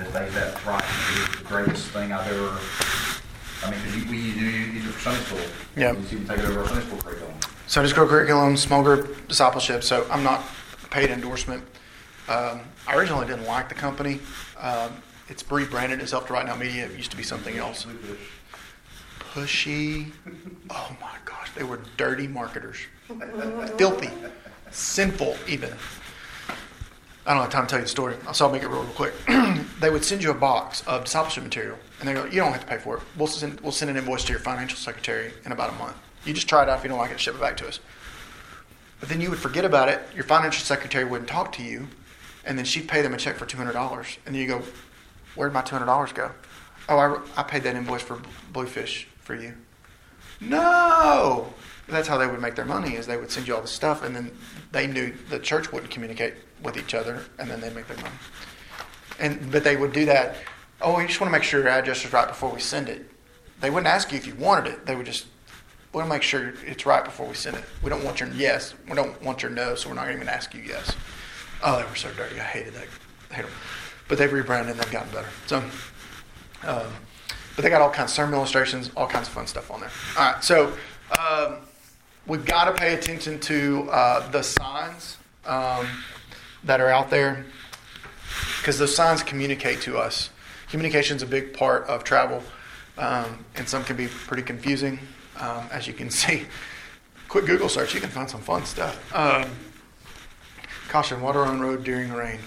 [SPEAKER 3] it stays that price. It's the greatest thing I've ever. I mean, because we it use it for Sunday school.
[SPEAKER 2] Yep.
[SPEAKER 3] You we take it over our Sunday school curriculum.
[SPEAKER 2] Sunday school curriculum, small group discipleship. So I'm not paid endorsement. Um, I originally didn't like the company. Um, it's rebranded itself to Right Now Media. It used to be something else. Pushy. Oh my gosh, they were dirty marketers. Filthy. Sinful, even. I don't have time to tell you the story, so I'll make it real, real quick. they would send you a box of discipleship material, and they go, "You don't have to pay for it. We'll send, we'll send an invoice to your financial secretary in about a month. You just try it out. If you don't like it, ship it back to us." But then you would forget about it. Your financial secretary wouldn't talk to you, and then she'd pay them a check for two hundred dollars, and then you go, "Where'd my two hundred dollars go?" Oh, I, I paid that invoice for Bluefish for you. No, that's how they would make their money. Is they would send you all this stuff, and then they knew the church wouldn't communicate with each other, and then they'd make their money. And but they would do that. Oh, we just want to make sure your address is right before we send it. They wouldn't ask you if you wanted it. They would just we want to make sure it's right before we send it. We don't want your yes. We don't want your no, so we're not even going to ask you yes. Oh, they were so dirty. I hated that. I hate them. But they've rebranded and they've gotten better. So, um, but they got all kinds of sermon illustrations, all kinds of fun stuff on there. All right, so um, we've got to pay attention to uh, the signs um, that are out there because those signs communicate to us. Communication is a big part of travel, um, and some can be pretty confusing, um, as you can see. Quick Google search, you can find some fun stuff. Um, caution: water on road during rain.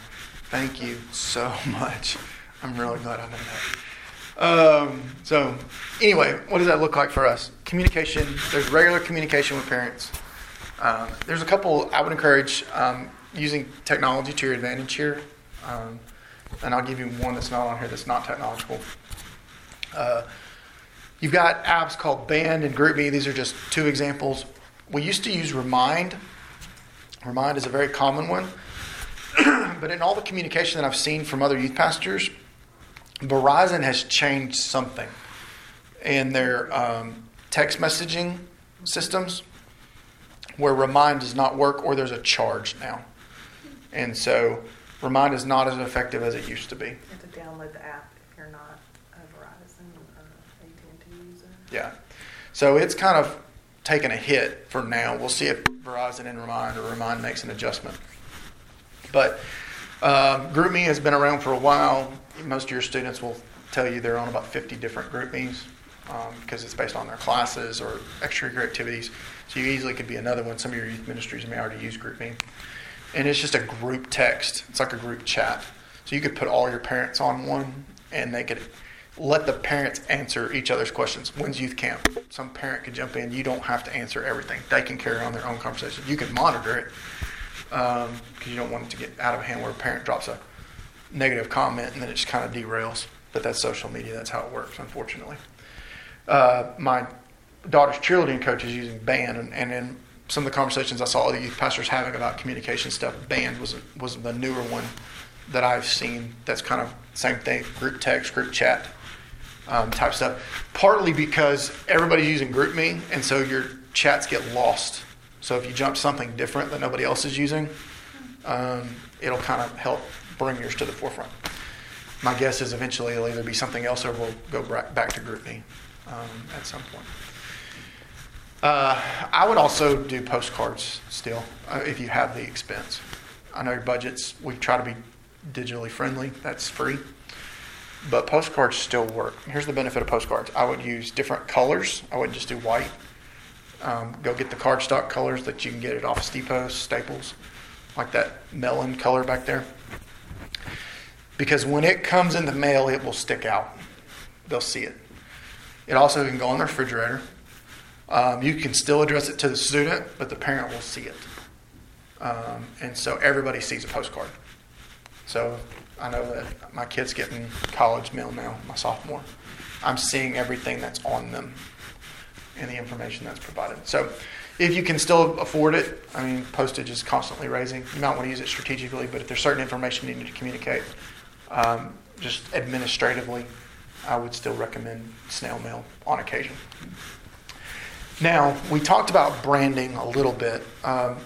[SPEAKER 2] Thank you so much. I'm really glad I know that. Um, so, anyway, what does that look like for us? Communication. There's regular communication with parents. Um, there's a couple I would encourage um, using technology to your advantage here. Um, and I'll give you one that's not on here that's not technological. Uh, you've got apps called Band and GroupMe. These are just two examples. We used to use Remind. Remind is a very common one. but in all the communication that I've seen from other youth pastors, Verizon has changed something. in their um, text messaging systems where Remind does not work or there's a charge now. And so Remind is not as effective as it used to be.
[SPEAKER 4] You have to download the app if you're not a Verizon or AT&T user.
[SPEAKER 2] Yeah. So it's kind of taken a hit for now. We'll see if Verizon and Remind or Remind makes an adjustment. But um, GroupMe has been around for a while. Most of your students will tell you they're on about 50 different GroupMe's um, because it's based on their classes or extracurricular activities. So you easily could be another one. Some of your youth ministries may already use GroupMe. And it's just a group text. It's like a group chat. So you could put all your parents on one and they could let the parents answer each other's questions. When's youth camp? Some parent could jump in. You don't have to answer everything. They can carry on their own conversation. You can monitor it because um, you don't want it to get out of hand where a parent drops a negative comment and then it just kind of derails. But that's social media. That's how it works, unfortunately. Uh, my daughter's cheerleading coach is using Band, and, and in some of the conversations I saw other youth pastors having about communication stuff, Band was was the newer one that I've seen. That's kind of same thing, group text, group chat um, type stuff. Partly because everybody's using GroupMe, and so your chats get lost. So if you jump something different that nobody else is using, um, it'll kind of help bring yours to the forefront. My guess is eventually it'll either be something else or we'll go back to GroupMe um, at some point. Uh, I would also do postcards still uh, if you have the expense. I know your budgets, we try to be digitally friendly, that's free. But postcards still work. Here's the benefit of postcards I would use different colors, I wouldn't just do white. Um, go get the cardstock colors that you can get at Office Depot, Staples, like that melon color back there. Because when it comes in the mail, it will stick out. They'll see it. It also can go on the refrigerator. Um, you can still address it to the student, but the parent will see it. Um, and so everybody sees a postcard. So I know that my kid's getting college mail now, my sophomore. I'm seeing everything that's on them and the information that's provided. So if you can still afford it, I mean, postage is constantly raising. You might want to use it strategically, but if there's certain information you need to communicate, um, just administratively, I would still recommend snail mail on occasion. Now, we talked about branding a little bit. Um,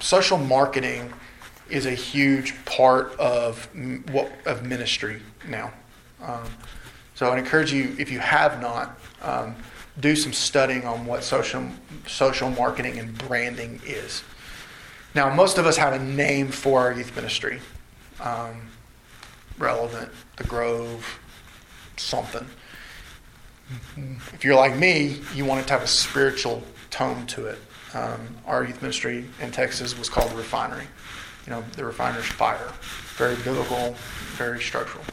[SPEAKER 2] social marketing is a huge part of what of ministry now. Um, so I encourage you, if you have not, um, do some studying on what social social marketing and branding is. Now, most of us have a name for our youth ministry. Um, relevant, the Grove, something. If you're like me, you want it to have a spiritual tone to it. Um, our youth ministry in Texas was called the Refinery. You know, the refiner's fire. Very biblical, very structural.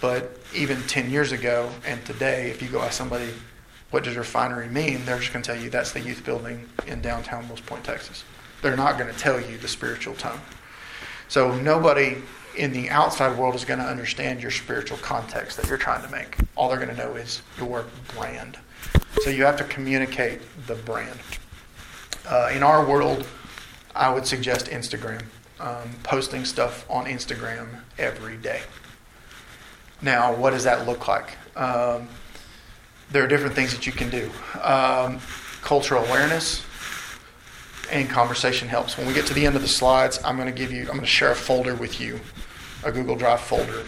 [SPEAKER 2] But even 10 years ago and today, if you go ask somebody, what does refinery mean? They're just going to tell you that's the youth building in downtown Wills Point, Texas. They're not going to tell you the spiritual tone. So nobody in the outside world is going to understand your spiritual context that you're trying to make. All they're going to know is your brand. So you have to communicate the brand. Uh, in our world, I would suggest Instagram, um, posting stuff on Instagram every day. Now, what does that look like? Um, there are different things that you can do. Um, cultural awareness and conversation helps. When we get to the end of the slides, I'm going to give you, I'm going to share a folder with you a Google Drive folder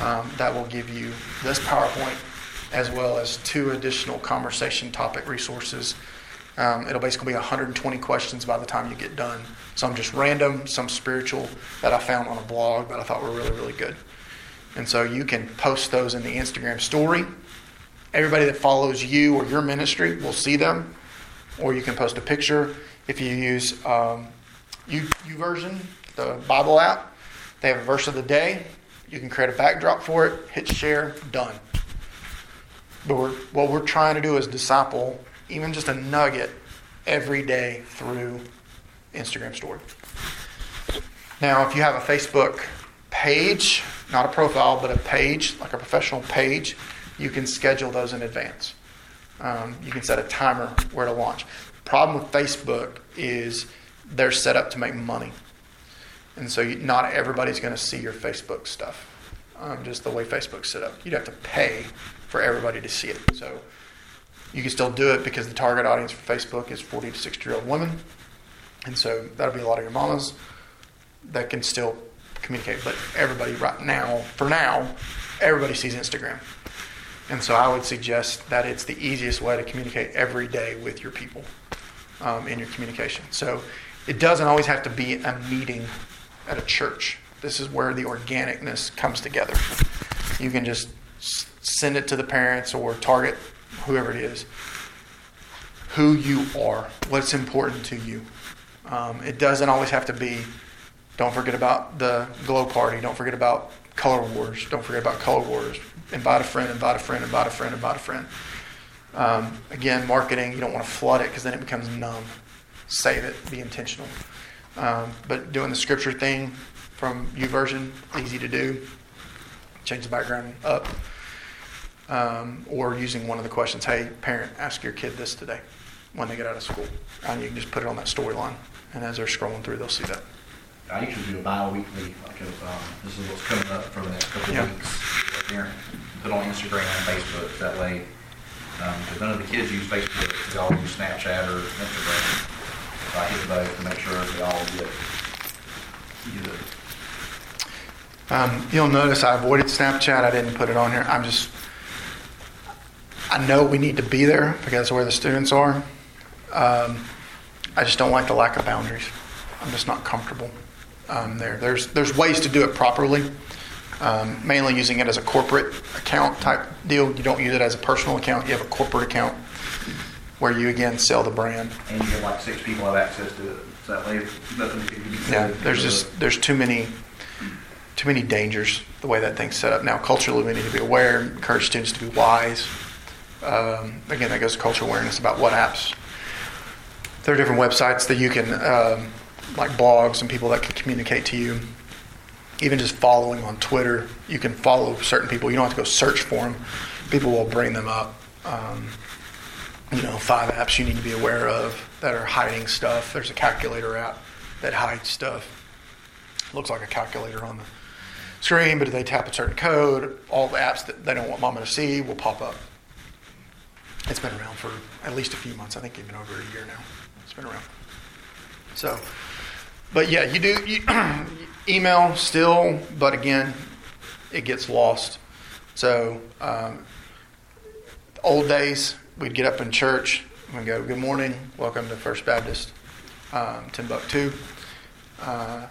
[SPEAKER 2] um, that will give you this PowerPoint as well as two additional conversation topic resources. Um, it'll basically be 120 questions by the time you get done. Some just random, some spiritual that I found on a blog that I thought were really, really good. And so you can post those in the Instagram story. Everybody that follows you or your ministry will see them. Or you can post a picture. If you use um, YouVersion, the Bible app, they have a verse of the day. You can create a backdrop for it, hit share, done. But we're, what we're trying to do is disciple even just a nugget every day through Instagram story. Now, if you have a Facebook page, not a profile, but a page, like a professional page, you can schedule those in advance. Um, you can set a timer where to launch. Problem with Facebook is they're set up to make money. And so you, not everybody's going to see your Facebook stuff, um, just the way Facebook's set up. You'd have to pay for everybody to see it. So you can still do it because the target audience for Facebook is 40 to 60 year old women. And so that'll be a lot of your mamas that can still communicate. But everybody right now, for now, everybody sees Instagram. And so I would suggest that it's the easiest way to communicate every day with your people um, in your communication. So it doesn't always have to be a meeting at a church. This is where the organicness comes together. You can just send it to the parents or target whoever it is who you are, what's important to you. Um, it doesn't always have to be, don't forget about the glow party, don't forget about color wars, don't forget about color wars. Invite a friend, invite a friend, invite a friend, invite a friend. Um, again, marketing, you don't want to flood it because then it becomes numb. Save it, be intentional. Um, but doing the scripture thing from YouVersion, easy to do. Change the background up. Um, or using one of the questions, hey, parent, ask your kid this today when they get out of school. And you can just put it on that storyline. And as they're scrolling through, they'll see that.
[SPEAKER 3] I usually do a bi-weekly, like a, um, this is what's coming up for the next couple
[SPEAKER 2] Yeah.
[SPEAKER 3] of weeks. Put on Instagram and Facebook, that way, because none of the kids use Facebook, they all use Snapchat or Instagram. So I hit both to make sure they all get, get it.
[SPEAKER 2] Um, you'll notice I avoided Snapchat. I didn't put it on here. I'm just, I know we need to be there because where the students are. Um, I just don't like the lack of boundaries. I'm just not comfortable um, there. There's there's ways to do it properly. Um, mainly using it as a corporate account type deal. You don't use it as a personal account. You have a corporate account where you again sell the brand.
[SPEAKER 3] And you get like six people have access to it. So that way, nothing can be
[SPEAKER 2] Yeah, there's just there's too many too many dangers the way that thing's set up now. Culturally, we need to be aware, encourage students to be wise. Um, again, that goes to cultural awareness about what apps. There are different websites that you can, um, like blogs and people that can communicate to you. Even just following on Twitter, you can follow certain people. You don't have to go search for them. People will bring them up. Um, you know, five apps you need to be aware of that are hiding stuff. There's a calculator app that hides stuff. Looks like a calculator on the screen, but if they tap a certain code, all the apps that they don't want mama to see will pop up. It's been around for at least a few months. I think even over a year now. It's been around. So, but yeah, you do you, email still, but again, it gets lost. So, um, old days, we'd get up in church and go, "Good morning, welcome to First Baptist, um, Timbuktu." Uh,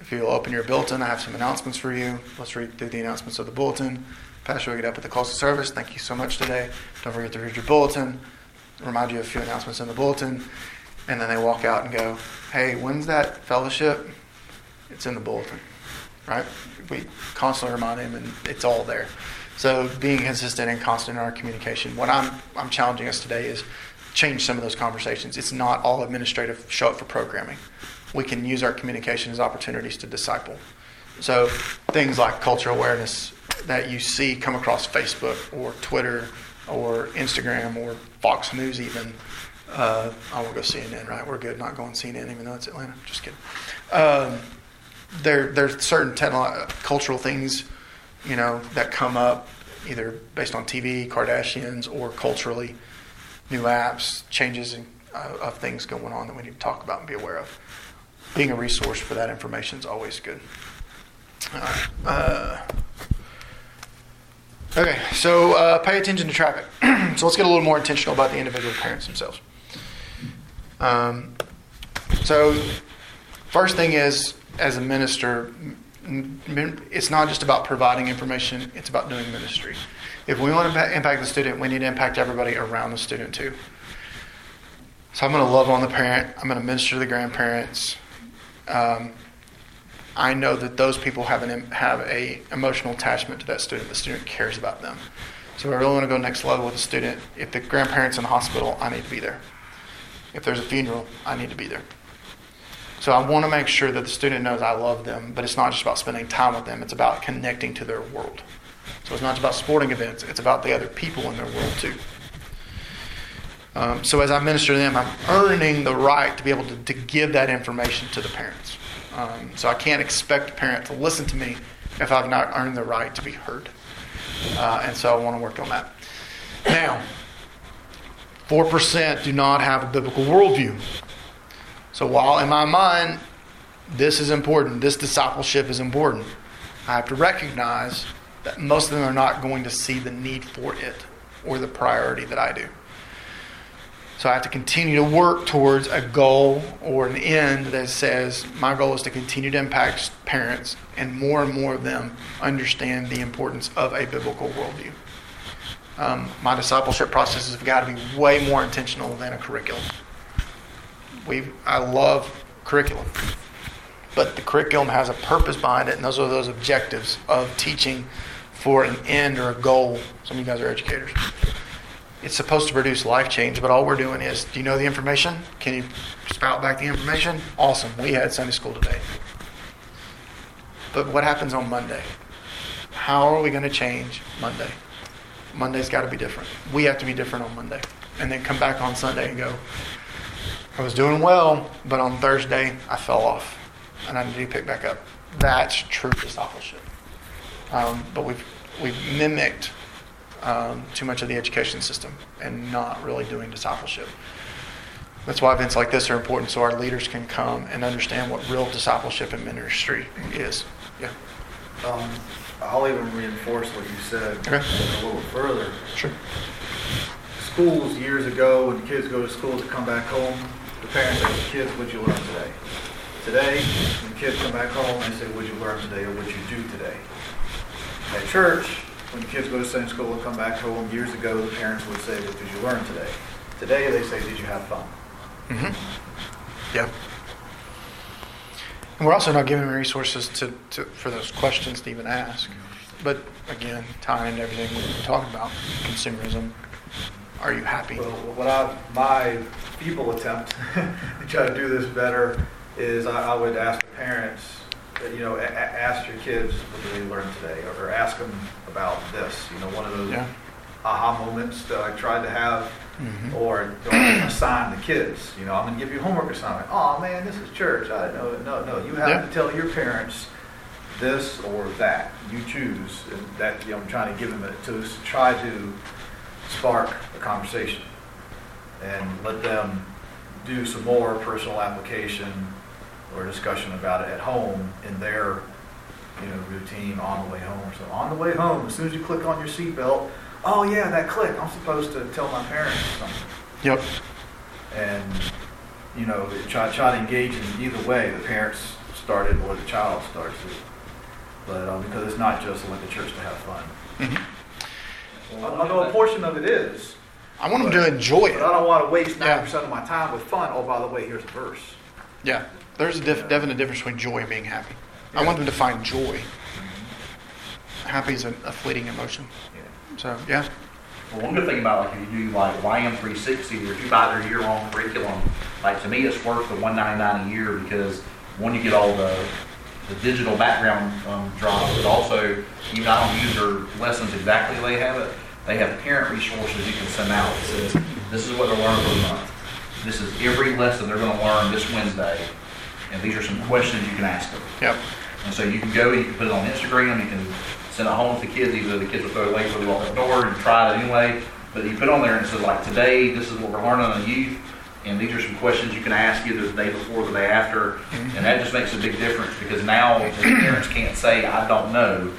[SPEAKER 2] if you'll open your bulletin, I have some announcements for you. Let's read through the announcements of the bulletin. Pastor will get up at the close of service. Thank you so much today. Don't forget to read your bulletin. Remind you of a few announcements in the bulletin. And then they walk out and go, hey, when's that fellowship? It's in the bulletin, right? We constantly remind them, and it's all there. So being consistent and constant in our communication. What I'm, I'm challenging us today is change some of those conversations. It's not all administrative, show up for programming. We can use our communication as opportunities to disciple. So things like cultural awareness that you see come across Facebook or Twitter or Instagram or Fox News even. Uh, I won't go CNN, right? We're good not going CNN even though it's Atlanta. Just kidding. Um, there, there's certain techno- cultural things, you know, that come up either based on TV, Kardashians, or culturally, new apps, changes in, uh, of things going on that we need to talk about and be aware of. Being a resource for that information is always good. Uh, okay, so uh, pay attention to traffic. so let's get a little more intentional about the individual parents themselves. Um, so, first thing is, as a minister, it's not just about providing information, it's about doing ministry. If we want to impact the student, we need to impact everybody around the student too. So, I'm going to love on the parent, I'm going to minister to the grandparents. Um, I know that those people have an have a emotional attachment to that student. The student cares about them. So if I really want to go next level with the student. If the grandparents in the hospital, I need to be there. If there's a funeral, I need to be there. So I want to make sure that the student knows I love them, but it's not just about spending time with them. It's about connecting to their world. So it's not just about sporting events. It's about the other people in their world too. Um, so as I minister to them, I'm earning the right to be able to, to give that information to the parents. Um, so I can't expect a parent to listen to me if I've not earned the right to be heard. Uh, and so I want to work on that. Now, 4% do not have a biblical worldview. So while in my mind, this is important, this discipleship is important, I have to recognize that most of them are not going to see the need for it or the priority that I do. So I have to continue to work towards a goal or an end that says my goal is to continue to impact parents and more and more of them understand the importance of a biblical worldview. Um, my discipleship processes have got to be way more intentional than a curriculum. We, I love curriculum, but the curriculum has a purpose behind it, and those are those objectives of teaching for an end or a goal. Some of you guys are educators. It's supposed to produce life change, but all we're doing is, do you know the information? Can you spout back the information? Awesome. We had Sunday school today. But what happens on Monday? How are we going to change Monday? Monday's got to be different. We have to be different on Monday. And then come back on Sunday and go, I was doing well, but on Thursday I fell off and I need to pick back up. That's true discipleship. Um, but we've, we've mimicked um, too much of the education system and not really doing discipleship. That's why events like this are important so our leaders can come and understand what real discipleship in ministry is. Yeah.
[SPEAKER 5] Um, I'll even reinforce what you said
[SPEAKER 2] Okay.
[SPEAKER 5] a little further.
[SPEAKER 2] Sure.
[SPEAKER 5] Schools years ago, when the kids go to school to come back home, the parents ask the kids, "What'd you learn today?" Today, when kids come back home, they say, "What'd you learn today?" or "What'd you do today?" At church, when kids go to Sunday school and come back home, years ago, the parents would say, "What did you learn today?" Today, they say, "Did you have fun?"
[SPEAKER 2] Mm-hmm. Yeah. And we're also not giving them resources to, to, for those questions to even ask. But again, tying into everything we've been talking about, consumerism. Are you happy?
[SPEAKER 5] Well, what I, my feeble attempt to try to do this better is I, I would ask the parents, you know, a, ask your kids what did they learn today, or, or ask them about this. You know, one of those
[SPEAKER 2] Yeah.
[SPEAKER 5] aha moments that I tried to have,
[SPEAKER 2] Mhm.
[SPEAKER 5] or don't assign the kids. You know, I'm going to give you a homework assignment. Oh man, this is church. I know. No, no, you have
[SPEAKER 2] Yeah.
[SPEAKER 5] to tell your parents this or that. You choose. And that you know, I'm trying to give them a, to try to spark a conversation and let them do some more personal application or discussion about it at home in their you know routine on the way home so on the way home as soon as you click on your seatbelt oh yeah that click i'm supposed to tell my parents something
[SPEAKER 2] Yep.
[SPEAKER 5] and you know try, try to engage in either way the parents started or the child starts it but um, because it's not just let the church to have fun
[SPEAKER 2] Mhm.
[SPEAKER 5] although a portion of it is
[SPEAKER 2] I want them to enjoy it.
[SPEAKER 5] but i don't want to waste
[SPEAKER 2] Yeah.
[SPEAKER 5] 90% of my time with fun oh by the way here's a verse
[SPEAKER 2] Yeah. There's a def- definite difference between joy and being happy. I want them to find joy. Happy is a, a fleeting emotion. So, yeah.
[SPEAKER 3] Well, one good thing about like if you do like YM 360, or if you buy their year-long curriculum, like to me it's worth the 199 a year because one you get all the the digital background um, drops, but also even I don't use their lessons exactly they have it. They have parent resources you can send out that says this is what they're learning for the month. This is every lesson they're going to learn this Wednesday, and these are some questions you can ask them.
[SPEAKER 2] Yep.
[SPEAKER 3] And so you can go, and you can put it on Instagram, you can send it home to the kids, either the kids will throw it away before they the door and try it anyway. But you put on there and it says like, today, this is what we're learning on youth, and these are some questions you can ask either the day before or the day after. Mm-hmm. And that just makes a big difference because now the parents can't say, I don't know.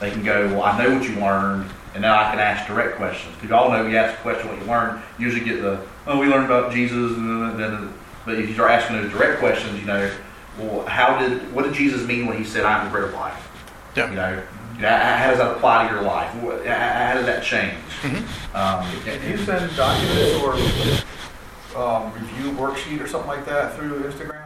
[SPEAKER 3] They can go, well, I know what you learned, and now I can ask direct questions. Because you all know you ask a question what you learned, you usually get the, oh, we learned about Jesus, and then, but if you start asking those direct questions, you know, well, how did, what did Jesus mean when he said, I'm the bread of life?
[SPEAKER 2] Yeah.
[SPEAKER 3] you know, how how does that apply to your life? How how does that change?
[SPEAKER 2] Mm-hmm.
[SPEAKER 3] Um,
[SPEAKER 5] Can you send documents or um, review worksheet or something like that through Instagram?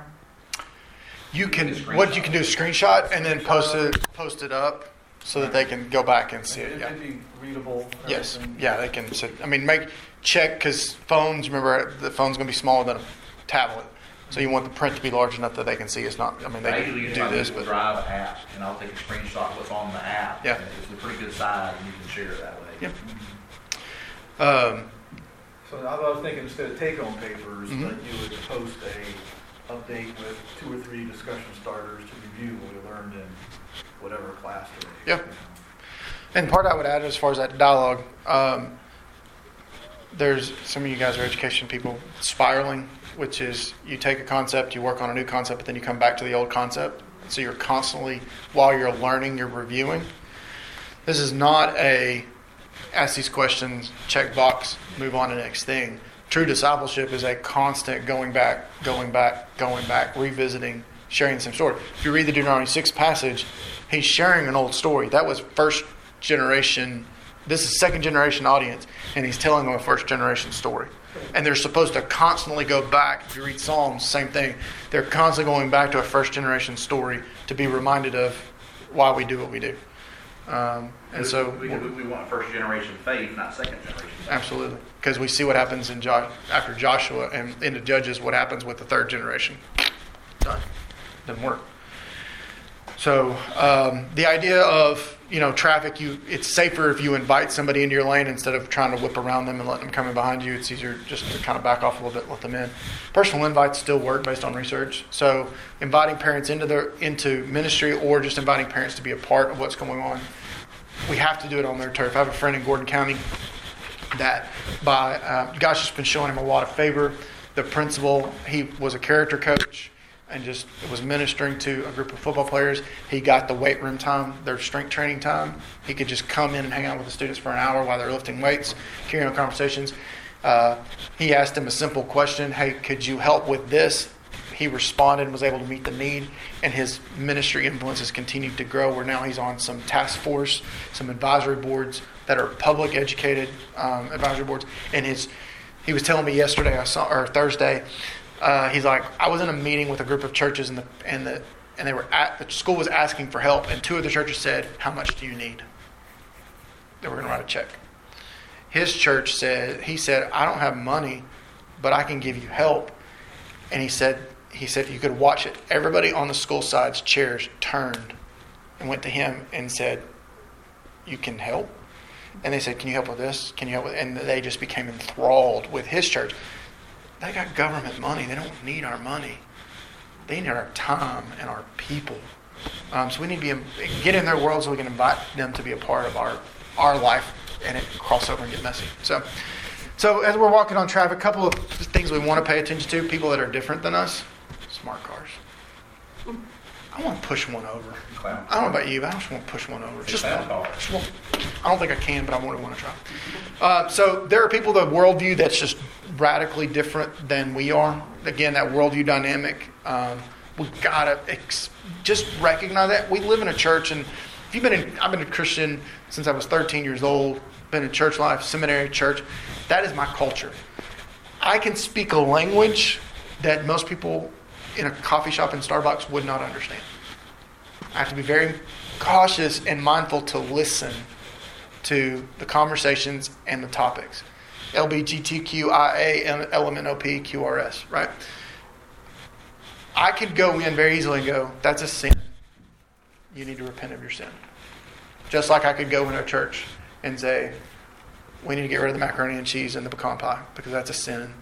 [SPEAKER 2] You can, what you can do is screenshot and then post it, post it up so that they can go back and see it.
[SPEAKER 5] It'd
[SPEAKER 2] Yeah.
[SPEAKER 5] be readable.
[SPEAKER 2] Yes.
[SPEAKER 5] everything.
[SPEAKER 2] Yeah, they can sit. I mean, make check because phones. Remember, the phone's going to be smaller than a tablet, so you want the print to be large enough that they can see. It's not. I mean,
[SPEAKER 3] I
[SPEAKER 2] they
[SPEAKER 3] usually
[SPEAKER 2] can
[SPEAKER 3] use
[SPEAKER 2] do
[SPEAKER 3] my
[SPEAKER 2] this,
[SPEAKER 3] Google
[SPEAKER 2] but
[SPEAKER 3] Drive app, and I'll take a screenshot of what's on the app.
[SPEAKER 2] Yeah.
[SPEAKER 3] And It's a pretty good size, and you can share it that way.
[SPEAKER 2] Yep. um,
[SPEAKER 5] So I was thinking instead of take-home papers,
[SPEAKER 2] Mhm.
[SPEAKER 5] that you would post a update with two or three discussion starters to review what we learned in whatever class today.
[SPEAKER 2] Yeah. And part I would add as far as that dialogue, um, there's some of you guys are education people spiraling, which is you take a concept, you work on a new concept, but then you come back to the old concept. So you're constantly, while you're learning, you're reviewing. This is not a ask these questions, check box, move on to next thing. True discipleship is a constant going back, going back, going back, revisiting, sharing the same story. If you read the Deuteronomy 6 passage, he's sharing an old story. That was first generation, this is second generation audience, and he's telling them a first generation story. And they're supposed to constantly go back. If you read Psalms, same thing. They're constantly going back to a first generation story to be reminded of why we do what we do. Um, and
[SPEAKER 3] We-
[SPEAKER 2] so,
[SPEAKER 3] We, we, we want first generation faith, not second generation. faith.
[SPEAKER 2] absolutely, because we see what happens in jo- after Joshua and into Judges, what happens with the third generation. Done. Doesn't work. So um, the idea of you know traffic, you it's safer if you invite somebody into your lane instead of trying to whip around them and let them come in behind you. It's easier just to kind of back off a little bit, let them in. Personal invites still work based on research. So inviting parents into their into ministry or just inviting parents to be a part of what's going on, we have to do it on their turf. I have a friend in Gordon County that by uh, God's just been showing him a lot of favor. The principal, he was a character coach and just was ministering to a group of football players. He got the weight room time, their strength training time. He could just come in and hang out with the students for an hour while they're lifting weights, carrying on conversations. Uh, he asked him a simple question Hey, could you help with this? He responded and was able to meet the need, and his ministry influence has continued to grow. Where now he's on some task force, some advisory boards that are public educated um, advisory boards. And his, he was telling me yesterday, I saw or Thursday, uh, he's like, I was in a meeting with a group of churches, and the and the and they were at the school was asking for help, and two of the churches said, "How much do you need?" They were going to write a check. His church said, he said, I don't have money, but I can give you help. And he said, he said you could watch it. Everybody on the school side's chairs turned and went to him and said, "You can help." And they said, "Can you help with this? Can you help with?" And they just became enthralled with his church. They got government money. They don't need our money. They need our time and our people. Um, so we need to be get in their world so we can invite them to be a part of our our life and it cross over and get messy. So, so as we're walking on traffic, a couple of things we want to pay attention to: people that are different than us, smart cars. I want to push one over.
[SPEAKER 3] Clown.
[SPEAKER 2] I don't know about you, but I just want to push one over. Just. Just one. I don't think I can, but I want to want to try. Uh, so there are people that worldview that's just radically different than we are. Again, that worldview dynamic. Um, we gotta ex- just recognize that we live in a church, and if you've been in, I've been a Christian since I was 13 years old. Been in church life, seminary, church. That is my culture. I can speak a language that most people in a coffee shop in Starbucks would not understand. I have to be very cautious and mindful to listen to the conversations and the topics. LBGTQIA, LMNOP, QRS, right? I could go in very easily and go, that's a sin. You need to repent of your sin. Just like I could go in a church and say, we need to get rid of the macaroni and cheese and the pecan pie because that's a sin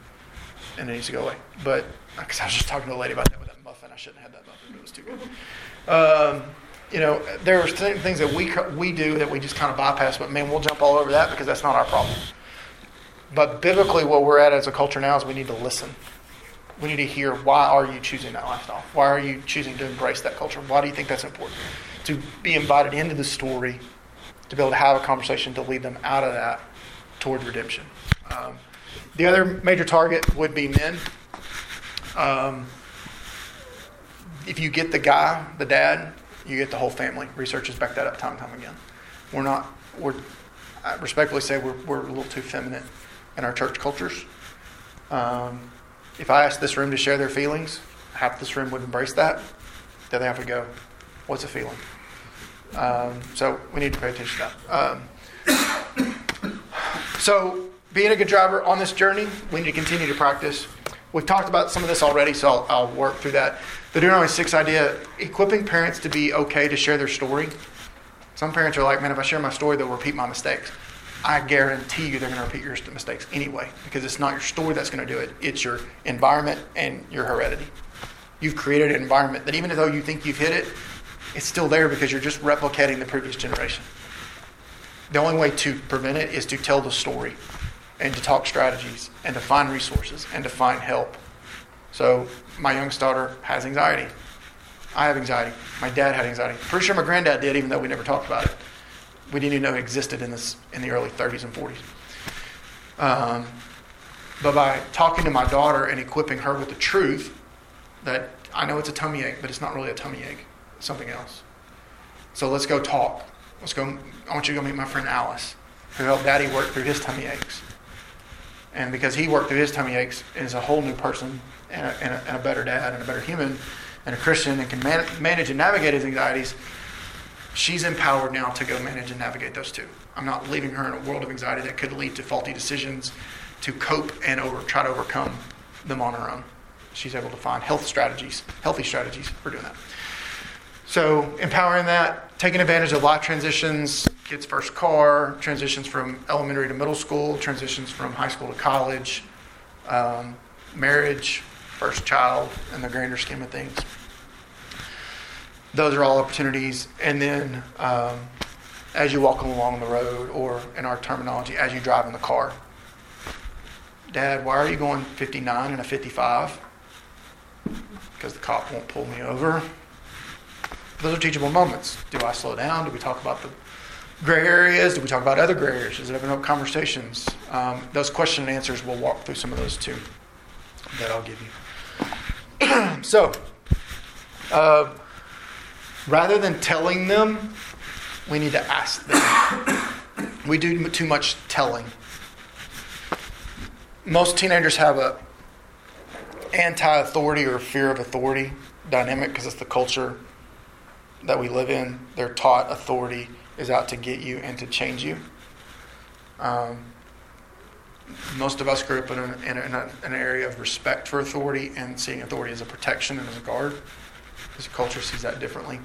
[SPEAKER 2] and it needs to go away. But, because I was just talking to a lady about that with that muffin. I shouldn't have had that muffin, but it was too good. Um, you know, there are th- things that we, we do that we just kind of bypass, but man, we'll jump all over that because that's not our problem. But biblically, what we're at as a culture now is we need to listen. We need to hear why are you choosing that lifestyle? Why are you choosing to embrace that culture? Why do you think that's important? To be invited into the story, to be able to have a conversation to lead them out of that toward redemption. Um, the other major target would be men. Um, if you get the guy, the dad, you get the whole family. Research has backed that up time and time again. We're not, we're, I respectfully say we're, we're a little too feminine in our church cultures. Um, if I asked this room to share their feelings, half this room would embrace that. The other half would go, What's a feeling? Um, so we need to pay attention to that. Um, so, being a good driver on this journey, we need to continue to practice. We've talked about some of this already, so I'll, I'll work through that. The Deuteronomy 6 idea equipping parents to be okay to share their story. Some parents are like, man, if I share my story, they'll repeat my mistakes. I guarantee you they're going to repeat your mistakes anyway, because it's not your story that's going to do it, it's your environment and your heredity. You've created an environment that even though you think you've hit it, it's still there because you're just replicating the previous generation. The only way to prevent it is to tell the story. And to talk strategies and to find resources and to find help. So my youngest daughter has anxiety. I have anxiety. My dad had anxiety. Pretty sure my granddad did, even though we never talked about it. We didn't even know it existed in this in the early 30s and 40s. Um, but by talking to my daughter and equipping her with the truth that I know it's a tummy ache, but it's not really a tummy ache, it's something else. So let's go talk. Let's go. I want you to go meet my friend Alice, who helped Daddy work through his tummy aches. And because he worked through his tummy aches, is a whole new person and a, and a, and a better dad and a better human and a Christian and can man, manage and navigate his anxieties. She's empowered now to go manage and navigate those two. I'm not leaving her in a world of anxiety that could lead to faulty decisions to cope and over, try to overcome them on her own. She's able to find health strategies, healthy strategies for doing that. So, empowering that, taking advantage of life transitions, kids' first car, transitions from elementary to middle school, transitions from high school to college, um, marriage, first child, in the grander scheme of things. Those are all opportunities. And then, um, as you walk along the road, or in our terminology, as you drive in the car, Dad, why are you going 59 and a 55? Because the cop won't pull me over. Those are teachable moments. Do I slow down? Do we talk about the gray areas? Do we talk about other gray areas? Does it open up conversations? Um, those question and answers, we'll walk through some of those too that I'll give you. so, uh, rather than telling them, we need to ask them. we do too much telling. Most teenagers have a anti-authority or fear of authority dynamic because it's the culture that we live in. They're taught authority is out to get you and to change you. Um, most of us grew up in, in, in an area of respect for authority and seeing authority as a protection and as a guard. This culture sees that differently.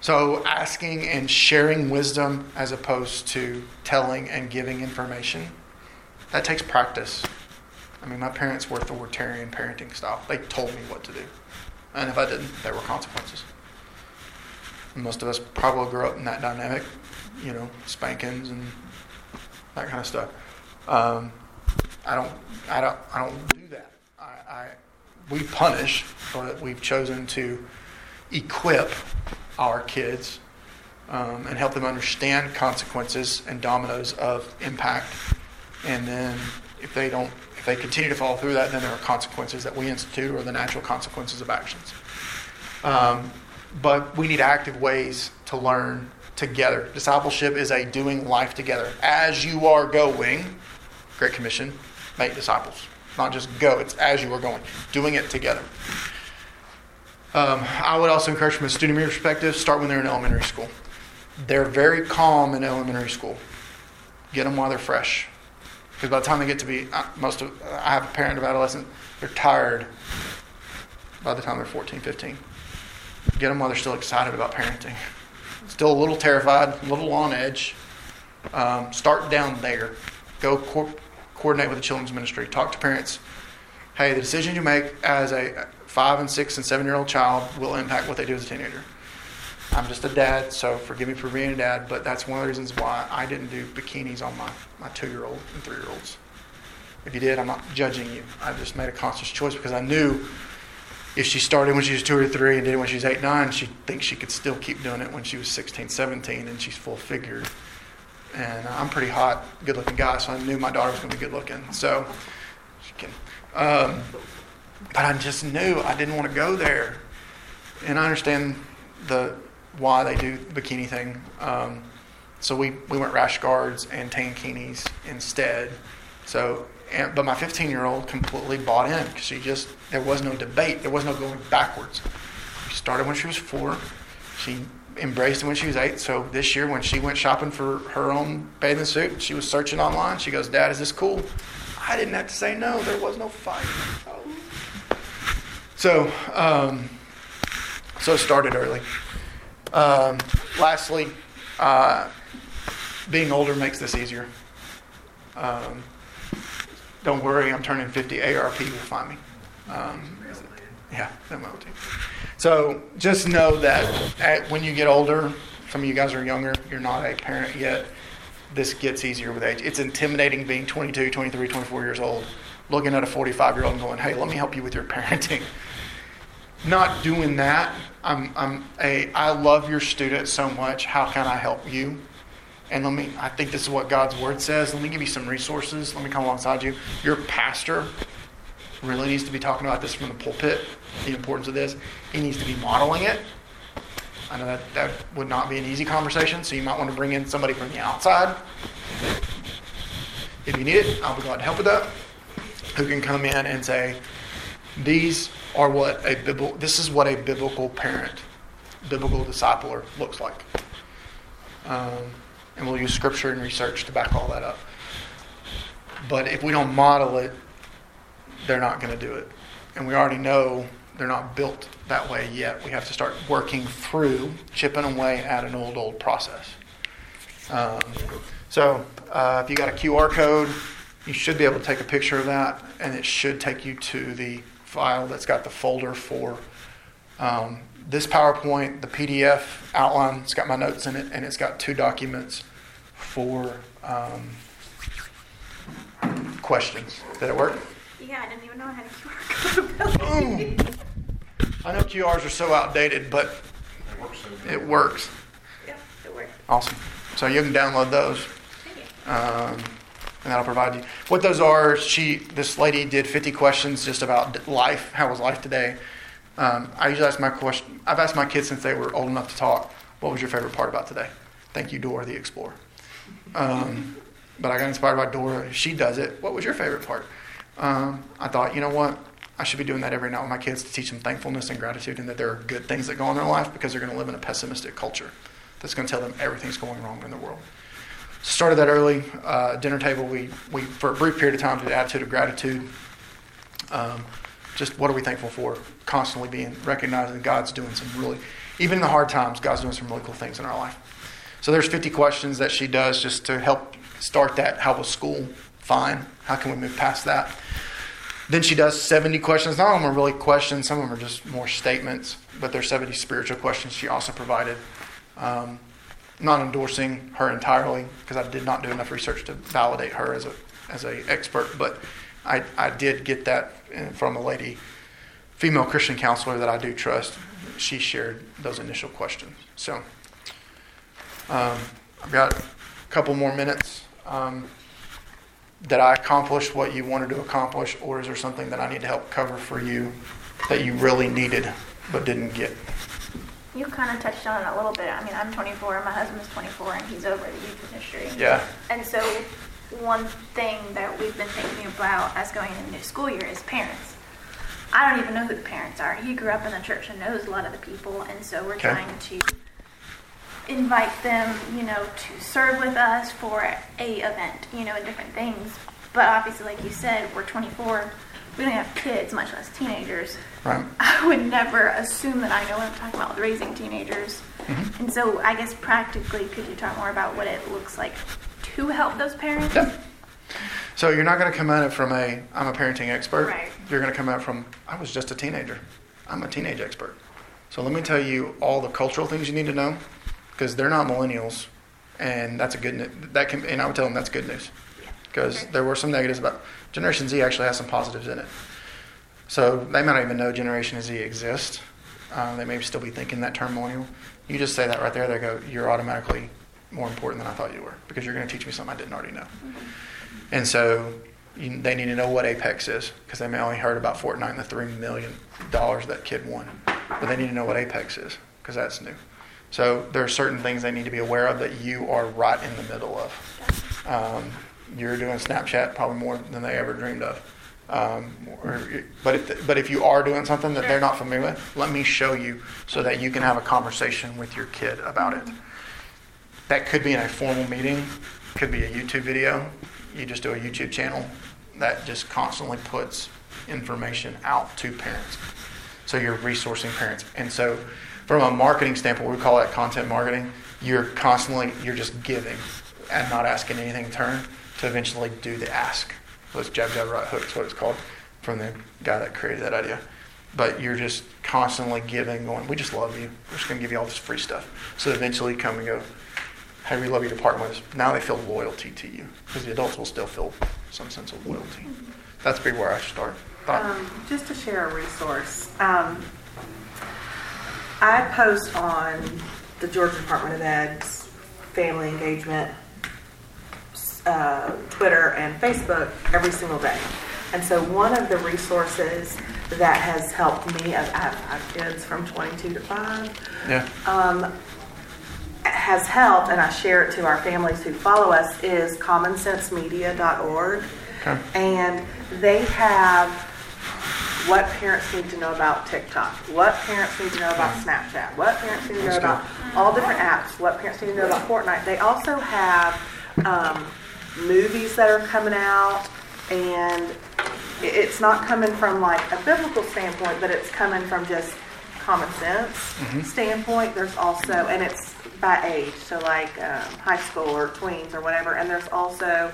[SPEAKER 2] So, asking and sharing wisdom as opposed to telling and giving information, that takes practice. I mean, my parents were authoritarian parenting style. They told me what to do. And if I didn't, there were consequences. Most of us probably grew up in that dynamic, you know, spankings and that kind of stuff. Um, I don't, I don't, I don't do that. I, I, we punish, but we've chosen to equip our kids um, and help them understand consequences and dominoes of impact. And then if they don't, if they continue to follow through that, then there are consequences that we institute or the natural consequences of actions. Um, but we need active ways to learn together. Discipleship is a doing life together. As you are going, Great Commission, make disciples. Not just go, it's as you are going, doing it together. Um, I would also encourage from a student perspective, start when they're in elementary school. They're very calm in elementary school. Get them while they're fresh. Because by the time they get to be, uh, most of, I have a parent of adolescent, they're tired by the time they're 14, 15. Get them while they're still excited about parenting. Still a little terrified, a little on edge. Um, start down there. Go co- coordinate with the children's ministry. Talk to parents. Hey, the decision you make as a five and six and seven year old child will impact what they do as a teenager. I'm just a dad, so forgive me for being a dad, but that's one of the reasons why I didn't do bikinis on my, my two year old and three year olds. If you did, I'm not judging you. I just made a conscious choice because I knew if she started when she was two or three and did it when she was eight, nine, she thinks she could still keep doing it when she was 16, 17, and she's full figured. And I'm pretty hot, good looking guy, so I knew my daughter was going to be good looking. So, she can. Um, but I just knew I didn't want to go there. And I understand the why they do the bikini thing. Um, so we, we went rash guards and tankinis instead. So, and, but my 15 year old completely bought in she just, there was no debate. There was no going backwards. She started when she was four. She embraced it when she was eight. So this year, when she went shopping for her own bathing suit, she was searching online. She goes, Dad, is this cool? I didn't have to say no. There was no fight. So, um, so it started early. Um, lastly, uh, being older makes this easier. Um, don't worry, I'm turning 50. AARP will find me. Um, yeah, MLT. So just know that at, when you get older, some of you guys are younger, you're not a parent yet. this gets easier with age. It's intimidating being 22, 23, 24 years old, looking at a 45 year old and going, hey, let me help you with your parenting. Not doing that. I'm, I'm a, I love your students so much. How can I help you? And let me, I think this is what God's word says. Let me give you some resources. Let me come alongside you. Your pastor really needs to be talking about this from the pulpit, the importance of this. He needs to be modeling it. I know that that would not be an easy conversation, so you might want to bring in somebody from the outside. If you need it, I'll be glad to help with that. Who can come in and say, these are what a biblical, this is what a biblical parent, biblical discipler looks like. Um, and we'll use scripture and research to back all that up. But if we don't model it, they're not going to do it. And we already know they're not built that way yet. We have to start working through, chipping away at an old, old process. Um, so uh, if you got a QR code, you should be able to take a picture of that, and it should take you to the file that's got the folder for um, this PowerPoint, the PDF outline. It's got my notes in it, and it's got two documents for um, questions. Did it work?
[SPEAKER 7] Yeah, I didn't even know I had a QR code.
[SPEAKER 2] I know QRs are so outdated, but
[SPEAKER 3] It works so
[SPEAKER 2] it works.
[SPEAKER 7] Yep, it worked.
[SPEAKER 2] Awesome. So you can download those, um, and that'll provide you. What those are, she, this lady did 50 questions just about life. How was life today? Um, I usually ask my question. I've asked my kids since they were old enough to talk. What was your favorite part about today? Thank you, Dora the Explorer. Um, but I got inspired by Dora. She does it. What was your favorite part? Um, I thought, you know what? I should be doing that every night with my kids to teach them thankfulness and gratitude and that there are good things that go on in their life because they're going to live in a pessimistic culture that's going to tell them everything's going wrong in the world. Started that early. Uh, dinner table, we, we, for a brief period of time, did attitude of gratitude. Um, just what are we thankful for? Constantly being recognizing God's doing some really, even in the hard times, God's doing some really cool things in our life. So there's 50 questions that she does just to help start that. How was school? Fine. How can we move past that? Then she does 70 questions. None of them are really questions. Some of them are just more statements, but there's 70 spiritual questions she also provided. Um, not endorsing her entirely because I did not do enough research to validate her as a as a expert, but I, I did get that uh, from a lady, female Christian counselor that I do trust. She shared those initial questions. So um, I've got a couple more minutes. Um, did I accomplish what you wanted to accomplish, or is there something that I need to help cover for you that you really needed but didn't get?
[SPEAKER 7] You kind of touched on it a little bit. I mean, I'm 24, my husband's 24, and he's over the youth ministry.
[SPEAKER 2] Yeah.
[SPEAKER 7] And so, one thing that we've been thinking about as going into the new school year is parents. I don't even know who the parents are. He grew up in the church and knows a lot of the people, and so we're
[SPEAKER 2] Okay.
[SPEAKER 7] trying to invite them, you know, to serve with us for a event, you know, and different things. But obviously, like you said, we're 24. We don't have kids, much less teenagers.
[SPEAKER 2] Right.
[SPEAKER 7] I would never assume that I know what I'm talking about with raising teenagers.
[SPEAKER 2] Mm-hmm.
[SPEAKER 7] And so, I guess practically, could you talk more about what it looks like to help those parents?
[SPEAKER 2] Yeah. So you're not going to come at it from a I'm a parenting expert.
[SPEAKER 7] Right.
[SPEAKER 2] You're going to come at it from I was just a teenager. I'm a teenage expert. So let me tell you all the cultural things you need to know because they're not millennials, and that's a good. That can and I would tell them that's good news because
[SPEAKER 7] Okay.
[SPEAKER 2] there were some negatives about Generation Z actually has some positives in it. So they might not even know Generation Z exists. Uh, they may still be thinking that term millennial. You just say that right there, they go, you're automatically more important than I thought you were because you're going to teach me something I didn't already know. And so you, they need to know what Apex is because they may only heard about Fortnite and the three million dollars that kid won, but they need to know what Apex is because that's new. So there are certain things they need to be aware of that you are right in the middle of. Um, you're doing Snapchat probably more than they ever dreamed of. Um, or, but if but if you are doing something that they're not familiar with, let me show you so that you can have a conversation with your kid about it. That could be in a formal meeting, could be a YouTube video. You just do a YouTube channel that just constantly puts information out to parents. So you're resourcing parents. And so from a marketing standpoint, we call that content marketing. You're constantly, you're just giving and not asking anything in turn to eventually do the ask. It's jab, jab, right hook is what it's called from the guy that created that idea. But you're just constantly giving, going, we just love you. We're just going to give you all this free stuff. So eventually you come and go, hey, we love you to partner with us. Now they feel loyalty to you because the adults will still feel some sense of loyalty. That's be where I start.
[SPEAKER 4] Um, just to share a resource, um, I post on the Georgia Department of Ed's family engagement, uh, Twitter and Facebook every single day. And so one of the resources that has helped me, I have five kids from 22 to 5,
[SPEAKER 2] yeah.
[SPEAKER 4] um, has helped, and I share it to our families who follow us, is commonsensemedia.org.
[SPEAKER 2] Okay.
[SPEAKER 4] And they have what parents need to know about TikTok, what parents need to know about Snapchat, what parents need to know
[SPEAKER 2] That's
[SPEAKER 4] about all different apps, what parents need to know about Fortnite. They also have um, movies that are coming out, and it's not coming from like a biblical standpoint, but it's coming from just common sense standpoint. There's also, and it's by age, so like um, high school or tweens or whatever. And there's also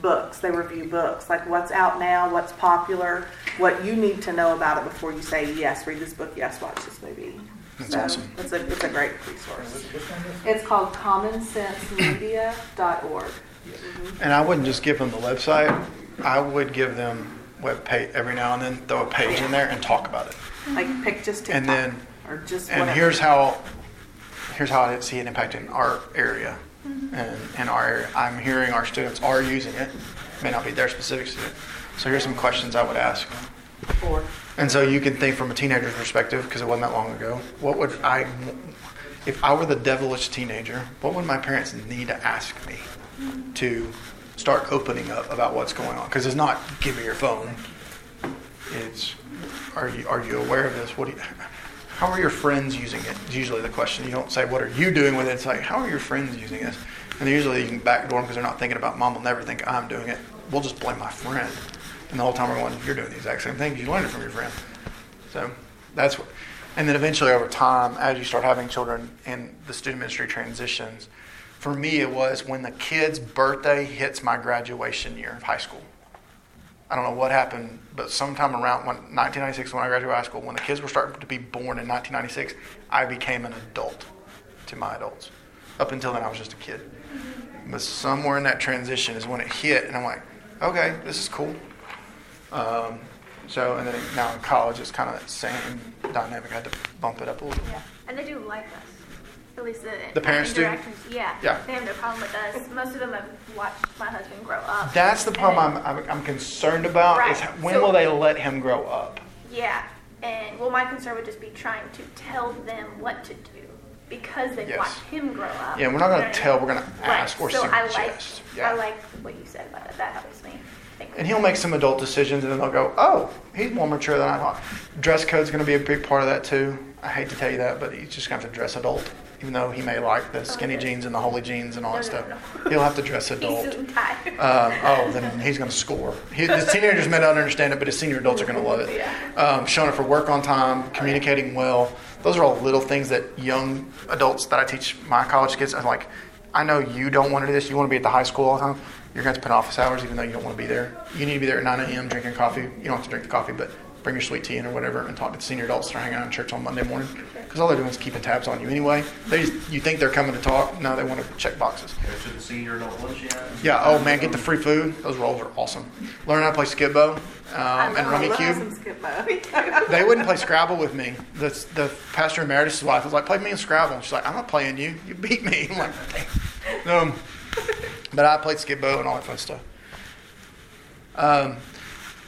[SPEAKER 4] books. They review books, like what's out now, what's popular, what you need to know about it before you say yes, read this book, yes, watch this movie.
[SPEAKER 2] That's
[SPEAKER 4] so
[SPEAKER 2] awesome.
[SPEAKER 4] It's a it's a great resource.
[SPEAKER 5] Which- which one is it?
[SPEAKER 4] It's called commonsensemedia.org.
[SPEAKER 2] And I wouldn't just give them the website. I would give them web page every now and then, throw a page in there and talk about it.
[SPEAKER 4] Like pick just TikTok
[SPEAKER 2] And then-
[SPEAKER 4] or just
[SPEAKER 2] And
[SPEAKER 4] whatever.
[SPEAKER 2] here's how, here's how I see it impacting our area. Mm-hmm. And in our area, I'm hearing our students are using it. May not be their specific student. So here's some questions I would ask.
[SPEAKER 4] Or
[SPEAKER 2] And so you can think from a teenager's perspective, because it wasn't that long ago. What would I, if I were the devilish teenager, what would my parents need to ask me mm-hmm. to start opening up about what's going on? Because it's not give me your phone. It's are you are you aware of this? What do you, how are your friends using it? it? Is usually the question. You don't say what are you doing with it. It's like how are your friends using this? And usually you can backdoor them because they're not thinking about mom will never think I'm doing it. We'll just blame my friend. And the whole time we're going, you're doing the exact same thing. you learned it from your friend. So that's what, and then eventually over time, as you start having children and the student ministry transitions, for me it was when the kid's birthday hits my graduation year of high school. I don't know what happened, but sometime around when 1996, when I graduated high school, when the kids were starting to be born in 1996, I became an adult to my adults. Up until then, I was just a kid. But somewhere in that transition is when it hit, and I'm like, okay, this is cool. Um, so, and then now in college, it's kind of that same dynamic. I had to bump it up a little.
[SPEAKER 7] Yeah, and they do like us. At least the,
[SPEAKER 2] The parents do?
[SPEAKER 7] Yeah.
[SPEAKER 2] Yeah.
[SPEAKER 7] They have no problem with us. Most of them have watched my husband grow up.
[SPEAKER 2] That's the problem
[SPEAKER 7] then-
[SPEAKER 2] I'm, I'm, I'm concerned about is when
[SPEAKER 7] So-
[SPEAKER 2] will they let him grow up?
[SPEAKER 7] Yeah, and well, my concern would just be trying to tell them what to do because they
[SPEAKER 2] Yes.
[SPEAKER 7] watched him grow up.
[SPEAKER 2] Yeah, we're not going to tell, we're going to
[SPEAKER 7] Right.
[SPEAKER 2] ask or
[SPEAKER 7] so I like,
[SPEAKER 2] suggest. yeah.
[SPEAKER 7] I like what you said about it. That helps me.
[SPEAKER 2] and he'll make some adult decisions, and then they'll go, "Oh, he's more mature than I thought." Dress code's going to be a big part of that too. I hate to tell you that, but he's just going to have to dress adult, even though he may like the skinny jeans and the holy jeans and all that stuff. He'll have to dress adult. Um, oh, then he's going to score. He, the teenagers may not understand it, but his senior adults are going to love it. Um, showing up for work on time, communicating well. Those are all little things that young adults that I teach my college kids. I'm like, I know you don't want to do this. You want to be at the high school all the time. You're going to have to put office hours, even though you don't want to be there. You need to be there at 9 a.m. drinking coffee. You don't have to drink the coffee, but bring your sweet tea in or whatever, and talk to the senior adults that are hanging out in church on Monday morning. Because all they're doing is keeping tabs on you anyway. They just, you think they're coming to talk? No, they want to check boxes.
[SPEAKER 3] Go to the senior adult luncheon.
[SPEAKER 2] Yeah. Oh man, get the free food. Those rolls are awesome. Learn how to play Skip-Bo um, and Rummy
[SPEAKER 4] love
[SPEAKER 2] Cube.
[SPEAKER 4] some
[SPEAKER 2] They wouldn't play Scrabble with me. The, the pastor emeritus' wife was like, "Play me in Scrabble." And she's like, "I'm not playing you. You beat me." I'm like, "Damn." Um, but I played Skip-Bo and all that fun stuff. Um,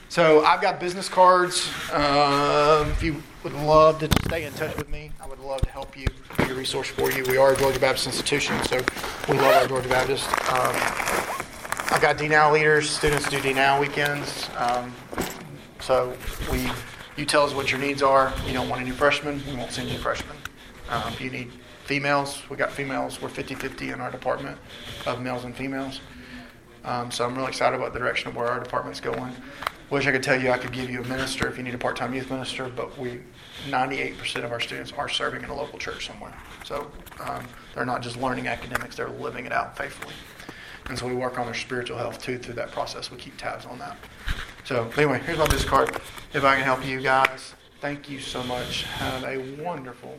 [SPEAKER 2] so I've got business cards. Um, if you would love to stay in touch with me, I would love to help you, be a resource for you. We are a Georgia Baptist institution, so we love our Georgia Baptist. Um, I've got D-Now leaders. Students do D-Now weekends. Um, so we, you tell us what your needs are. You don't want any freshmen, we won't send you freshmen. Um, if you need females, we got females. We're 50-50 in our department of males and females. Um, so I'm really excited about the direction of where our department's going. Wish I could tell you I could give you a minister if you need a part-time youth minister, but we, 98% of our students are serving in a local church somewhere. So um, they're not just learning academics; they're living it out faithfully. And so we work on their spiritual health too through that process. We keep tabs on that. So anyway, here's my business card. If I can help you guys, thank you so much. Have a wonderful.